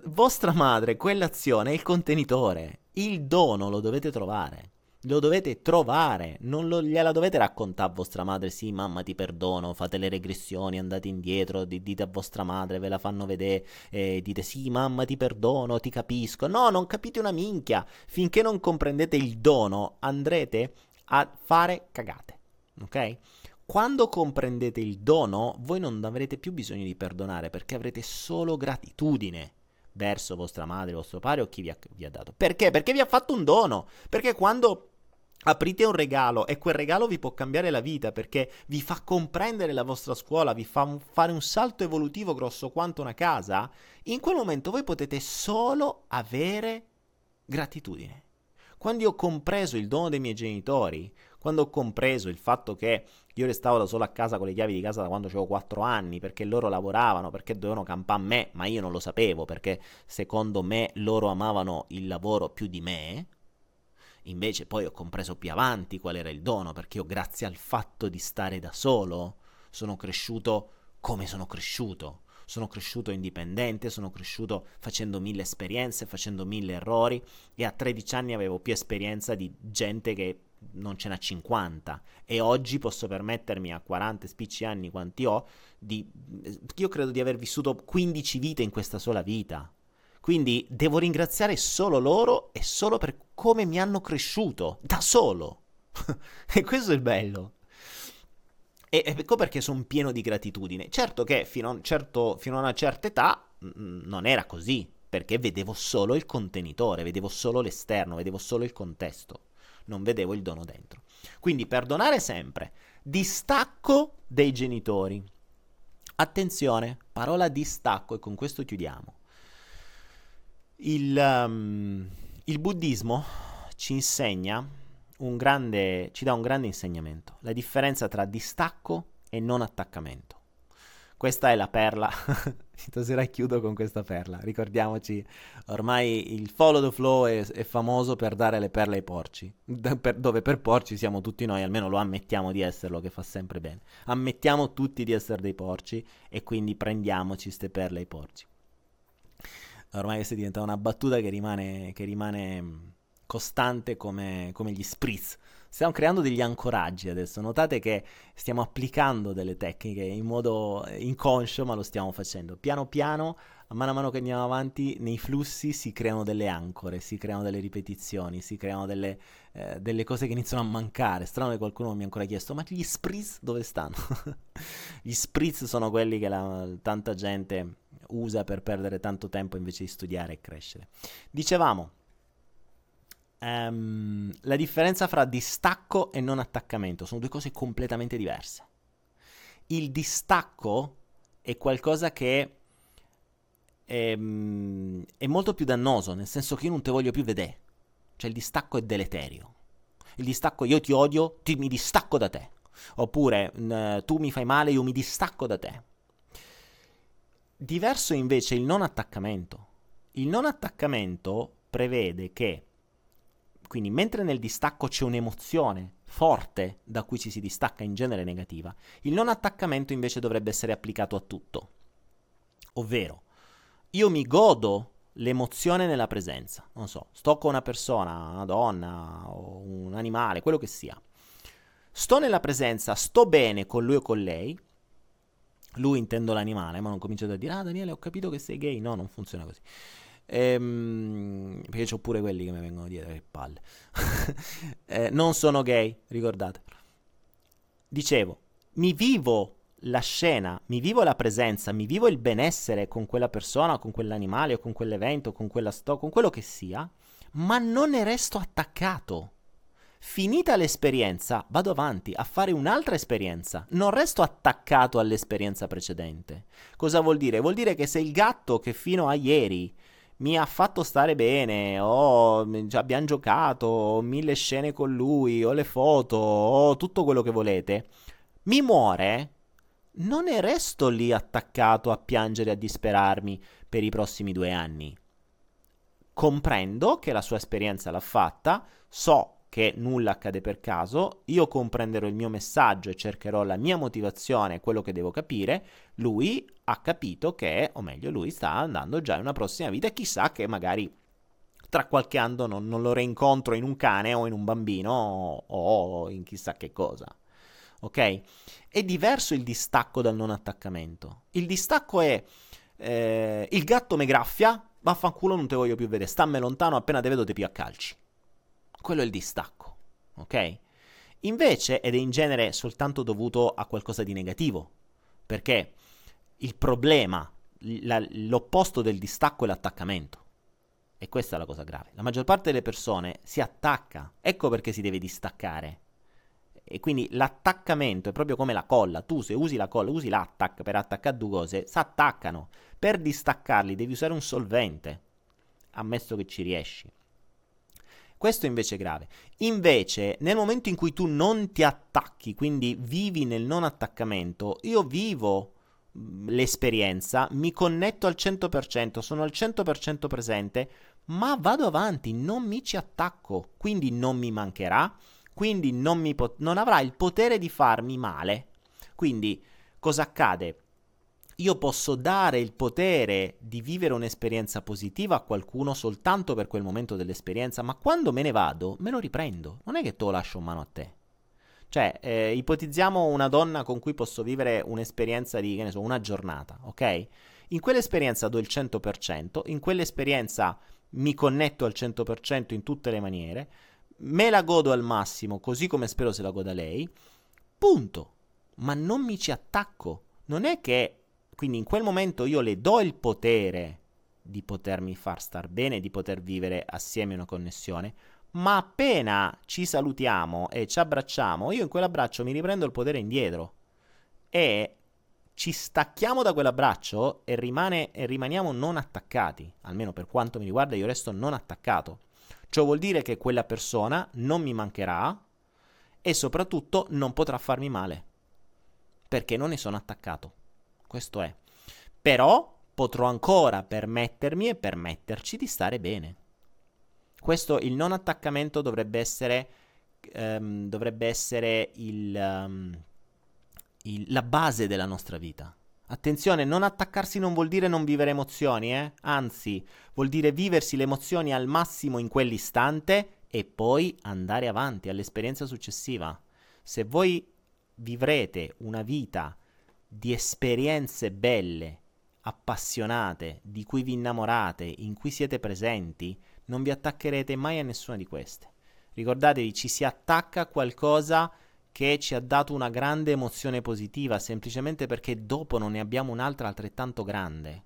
S1: vostra madre, quell'azione è il contenitore, il dono lo dovete trovare. Lo dovete trovare, non lo, gliela dovete raccontare a vostra madre. Sì, mamma, ti perdono. Fate le regressioni, andate indietro, di, dite a vostra madre, ve la fanno vedere. E dite sì, mamma, ti perdono, ti capisco. No, non capite una minchia. Finché non comprendete il dono, andrete a fare cagate. Ok? Quando comprendete il dono, voi non avrete più bisogno di perdonare perché avrete solo gratitudine verso vostra madre, vostro padre o chi vi ha, vi ha dato. Perché? Perché vi ha fatto un dono. Perché quando aprite un regalo e quel regalo vi può cambiare la vita perché vi fa comprendere la vostra scuola, vi fa fare un salto evolutivo grosso quanto una casa, in quel momento voi potete solo avere gratitudine. Quando io ho compreso il dono dei miei genitori, quando ho compreso il fatto che io restavo da solo a casa con le chiavi di casa da quando avevo 4 anni, perché loro lavoravano, perché dovevano campare me, ma io non lo sapevo, perché secondo me loro amavano il lavoro più di me. Invece poi ho compreso più avanti qual era il dono, perché io grazie al fatto di stare da solo sono cresciuto come sono cresciuto sono cresciuto indipendente, sono cresciuto facendo mille esperienze, facendo mille errori e a 13 anni avevo più esperienza di gente che non ce n'ha 50 e oggi posso permettermi a 40 spicci anni quanti ho di io credo di aver vissuto 15 vite in questa sola vita. Quindi devo ringraziare solo loro e solo per come mi hanno cresciuto, da solo. e questo è il bello. E ecco perché sono pieno di gratitudine. Certo che fino a, certo, fino a una certa età mh, non era così, perché vedevo solo il contenitore, vedevo solo l'esterno, vedevo solo il contesto, non vedevo il dono dentro. Quindi perdonare sempre, distacco dei genitori. Attenzione, parola distacco e con questo chiudiamo. Il, um, il buddismo ci insegna un grande, ci dà un grande insegnamento, la differenza tra distacco e non attaccamento. Questa è la perla, stasera chiudo con questa perla, ricordiamoci, ormai il follow the flow è, è famoso per dare le perle ai porci, per, dove per porci siamo tutti noi, almeno lo ammettiamo di esserlo, che fa sempre bene. Ammettiamo tutti di essere dei porci e quindi prendiamoci queste perle ai porci. Ormai questa diventa una battuta che rimane, che rimane costante come, come gli spritz. Stiamo creando degli ancoraggi adesso. Notate che stiamo applicando delle tecniche in modo inconscio, ma lo stiamo facendo. Piano piano, a mano a mano che andiamo avanti, nei flussi si creano delle ancore, si creano delle ripetizioni, si creano delle, eh, delle cose che iniziano a mancare. Strano che qualcuno mi ha ancora chiesto, ma gli spritz dove stanno? gli spritz sono quelli che la, tanta gente usa per perdere tanto tempo invece di studiare e crescere. Dicevamo, um, la differenza fra distacco e non attaccamento sono due cose completamente diverse. Il distacco è qualcosa che è, um, è molto più dannoso, nel senso che io non te voglio più vedere. Cioè il distacco è deleterio. Il distacco io ti odio, ti, mi distacco da te. Oppure tu mi fai male, io mi distacco da te. Diverso invece il non attaccamento. Il non attaccamento prevede che quindi mentre nel distacco c'è un'emozione forte da cui ci si distacca in genere negativa, il non attaccamento invece dovrebbe essere applicato a tutto. Ovvero, io mi godo l'emozione nella presenza. Non so, sto con una persona, una donna un animale, quello che sia. Sto nella presenza, sto bene con lui o con lei. Lui intendo l'animale, ma non comincio a dire, ah Daniele, ho capito che sei gay. No, non funziona così. Ehm, perché ho pure quelli che mi vengono dietro, che palle. eh, non sono gay, ricordate. Dicevo, mi vivo la scena, mi vivo la presenza, mi vivo il benessere con quella persona, con quell'animale o con quell'evento, con quella sto, con quello che sia, ma non ne resto attaccato. Finita l'esperienza, vado avanti a fare un'altra esperienza. Non resto attaccato all'esperienza precedente. Cosa vuol dire? Vuol dire che se il gatto che fino a ieri mi ha fatto stare bene, o abbiamo giocato, ho mille scene con lui, ho le foto, ho tutto quello che volete, mi muore, non ne resto lì attaccato a piangere e a disperarmi per i prossimi due anni. Comprendo che la sua esperienza l'ha fatta, so che nulla accade per caso, io comprenderò il mio messaggio e cercherò la mia motivazione, quello che devo capire, lui ha capito che, o meglio, lui sta andando già in una prossima vita e chissà che magari tra qualche anno non, non lo rincontro in un cane o in un bambino o, o in chissà che cosa. Ok? È diverso il distacco dal non attaccamento. Il distacco è eh, il gatto me graffia, vaffanculo non te voglio più vedere, stammi lontano, appena te vedo te più a calci. Quello è il distacco, ok? Invece, ed è in genere soltanto dovuto a qualcosa di negativo, perché il problema, la, l'opposto del distacco è l'attaccamento. E questa è la cosa grave. La maggior parte delle persone si attacca, ecco perché si deve distaccare. E quindi l'attaccamento è proprio come la colla. Tu se usi la colla, usi l'attack per attaccare due cose, si attaccano. Per distaccarli devi usare un solvente, ammesso che ci riesci. Questo invece è grave. Invece, nel momento in cui tu non ti attacchi, quindi vivi nel non attaccamento, io vivo mm, l'esperienza, mi connetto al 100%, sono al 100% presente, ma vado avanti, non mi ci attacco, quindi non mi mancherà, quindi non, mi pot- non avrà il potere di farmi male. Quindi cosa accade? Io posso dare il potere di vivere un'esperienza positiva a qualcuno soltanto per quel momento dell'esperienza, ma quando me ne vado me lo riprendo. Non è che te lo lascio in mano a te. Cioè, eh, ipotizziamo una donna con cui posso vivere un'esperienza di, che ne so, una giornata, ok? In quell'esperienza do il 100%, in quell'esperienza mi connetto al 100% in tutte le maniere, me la godo al massimo, così come spero se la goda lei, punto. Ma non mi ci attacco. Non è che, quindi in quel momento io le do il potere di potermi far star bene, di poter vivere assieme una connessione, ma appena ci salutiamo e ci abbracciamo, io in quell'abbraccio mi riprendo il potere indietro e ci stacchiamo da quell'abbraccio e, rimane, e rimaniamo non attaccati, almeno per quanto mi riguarda io resto non attaccato. Ciò vuol dire che quella persona non mi mancherà e soprattutto non potrà farmi male, perché non ne sono attaccato. Questo è. Però potrò ancora permettermi e permetterci di stare bene. Questo, il non attaccamento dovrebbe essere, um, dovrebbe essere il, um, il, la base della nostra vita. Attenzione, non attaccarsi non vuol dire non vivere emozioni, eh? anzi, vuol dire viversi le emozioni al massimo in quell'istante e poi andare avanti all'esperienza successiva. Se voi vivrete una vita di esperienze belle, appassionate, di cui vi innamorate, in cui siete presenti, non vi attaccherete mai a nessuna di queste. Ricordatevi, ci si attacca a qualcosa che ci ha dato una grande emozione positiva, semplicemente perché dopo non ne abbiamo un'altra altrettanto grande.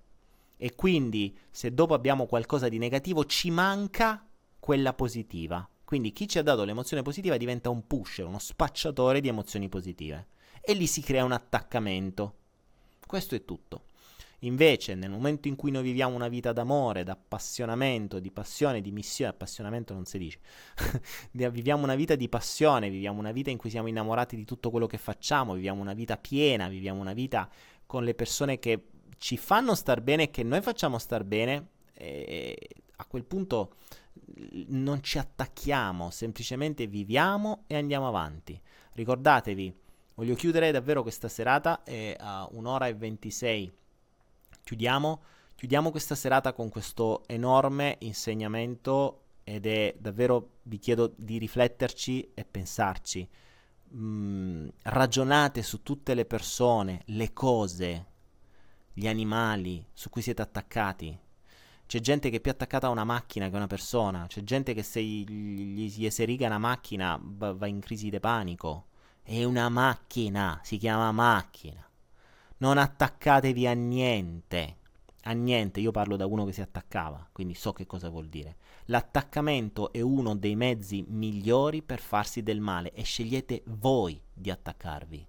S1: E quindi, se dopo abbiamo qualcosa di negativo, ci manca quella positiva. Quindi chi ci ha dato l'emozione positiva diventa un pusher, uno spacciatore di emozioni positive. E lì si crea un attaccamento. Questo è tutto. Invece, nel momento in cui noi viviamo una vita d'amore, d'appassionamento, di passione, di missione, appassionamento non si dice, viviamo una vita di passione, viviamo una vita in cui siamo innamorati di tutto quello che facciamo, viviamo una vita piena, viviamo una vita con le persone che ci fanno star bene e che noi facciamo star bene, a quel punto non ci attacchiamo, semplicemente viviamo e andiamo avanti. Ricordatevi, voglio chiudere davvero questa serata, è a un'ora e 26 chiudiamo, chiudiamo questa serata con questo enorme insegnamento ed è davvero, vi chiedo di rifletterci e pensarci. Mm, ragionate su tutte le persone, le cose, gli animali su cui siete attaccati. C'è gente che è più attaccata a una macchina che a una persona. C'è gente che se gli, gli si riga una macchina va in crisi di panico. È una macchina, si chiama macchina non attaccatevi a niente. A niente, io parlo da uno che si attaccava, quindi so che cosa vuol dire. L'attaccamento è uno dei mezzi migliori per farsi del male e scegliete voi di attaccarvi.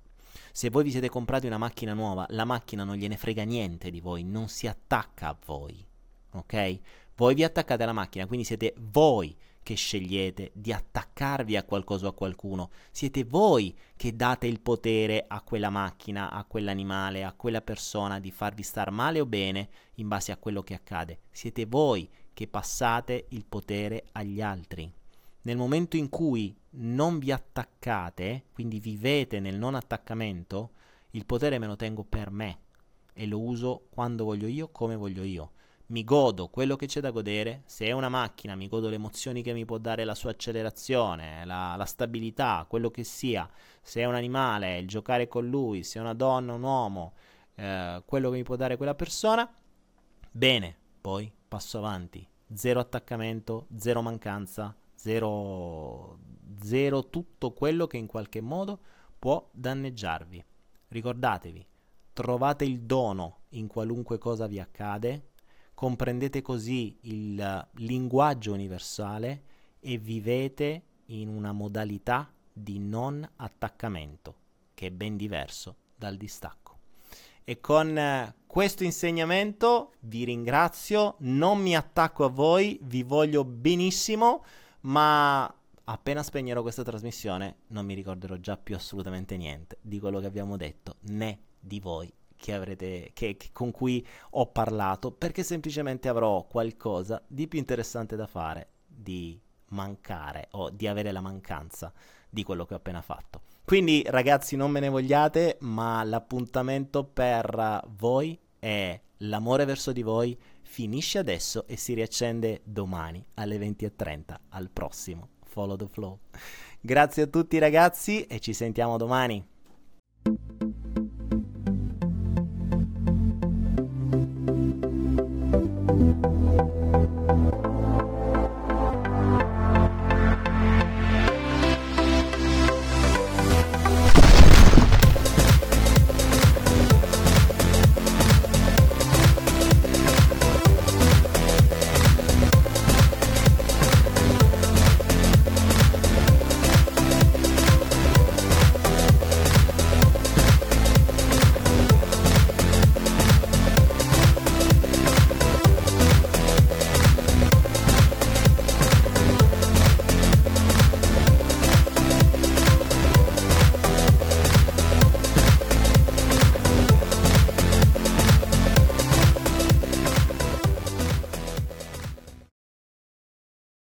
S1: Se voi vi siete comprati una macchina nuova, la macchina non gliene frega niente di voi, non si attacca a voi. Ok? Voi vi attaccate alla macchina, quindi siete voi che scegliete di attaccarvi a qualcosa o a qualcuno, siete voi che date il potere a quella macchina, a quell'animale, a quella persona di farvi star male o bene in base a quello che accade. Siete voi che passate il potere agli altri. Nel momento in cui non vi attaccate, quindi vivete nel non attaccamento, il potere me lo tengo per me e lo uso quando voglio io, come voglio io mi godo quello che c'è da godere, se è una macchina mi godo le emozioni che mi può dare la sua accelerazione, la, la, stabilità, quello che sia, se è un animale, il giocare con lui, se è una donna, un uomo, eh, quello che mi può dare quella persona, bene, poi passo avanti, zero attaccamento, zero mancanza, zero, zero tutto quello che in qualche modo può danneggiarvi. Ricordatevi, trovate il dono in qualunque cosa vi accade, comprendete così il linguaggio universale e vivete in una modalità di non attaccamento, che è ben diverso dal distacco. E con eh, questo insegnamento vi ringrazio, non mi attacco a voi, vi voglio benissimo, ma appena spegnerò questa trasmissione non mi ricorderò già più assolutamente niente di quello che abbiamo detto, né di voi che avrete, che, che, con cui ho parlato, perché semplicemente avrò qualcosa di più interessante da fare di mancare o di avere la mancanza di quello che ho appena fatto. Quindi ragazzi non me ne vogliate, ma l'appuntamento per voi è l'amore verso di voi finisce adesso e si riaccende domani alle 20.30 al prossimo Follow the Flow. Grazie a tutti ragazzi e ci sentiamo domani.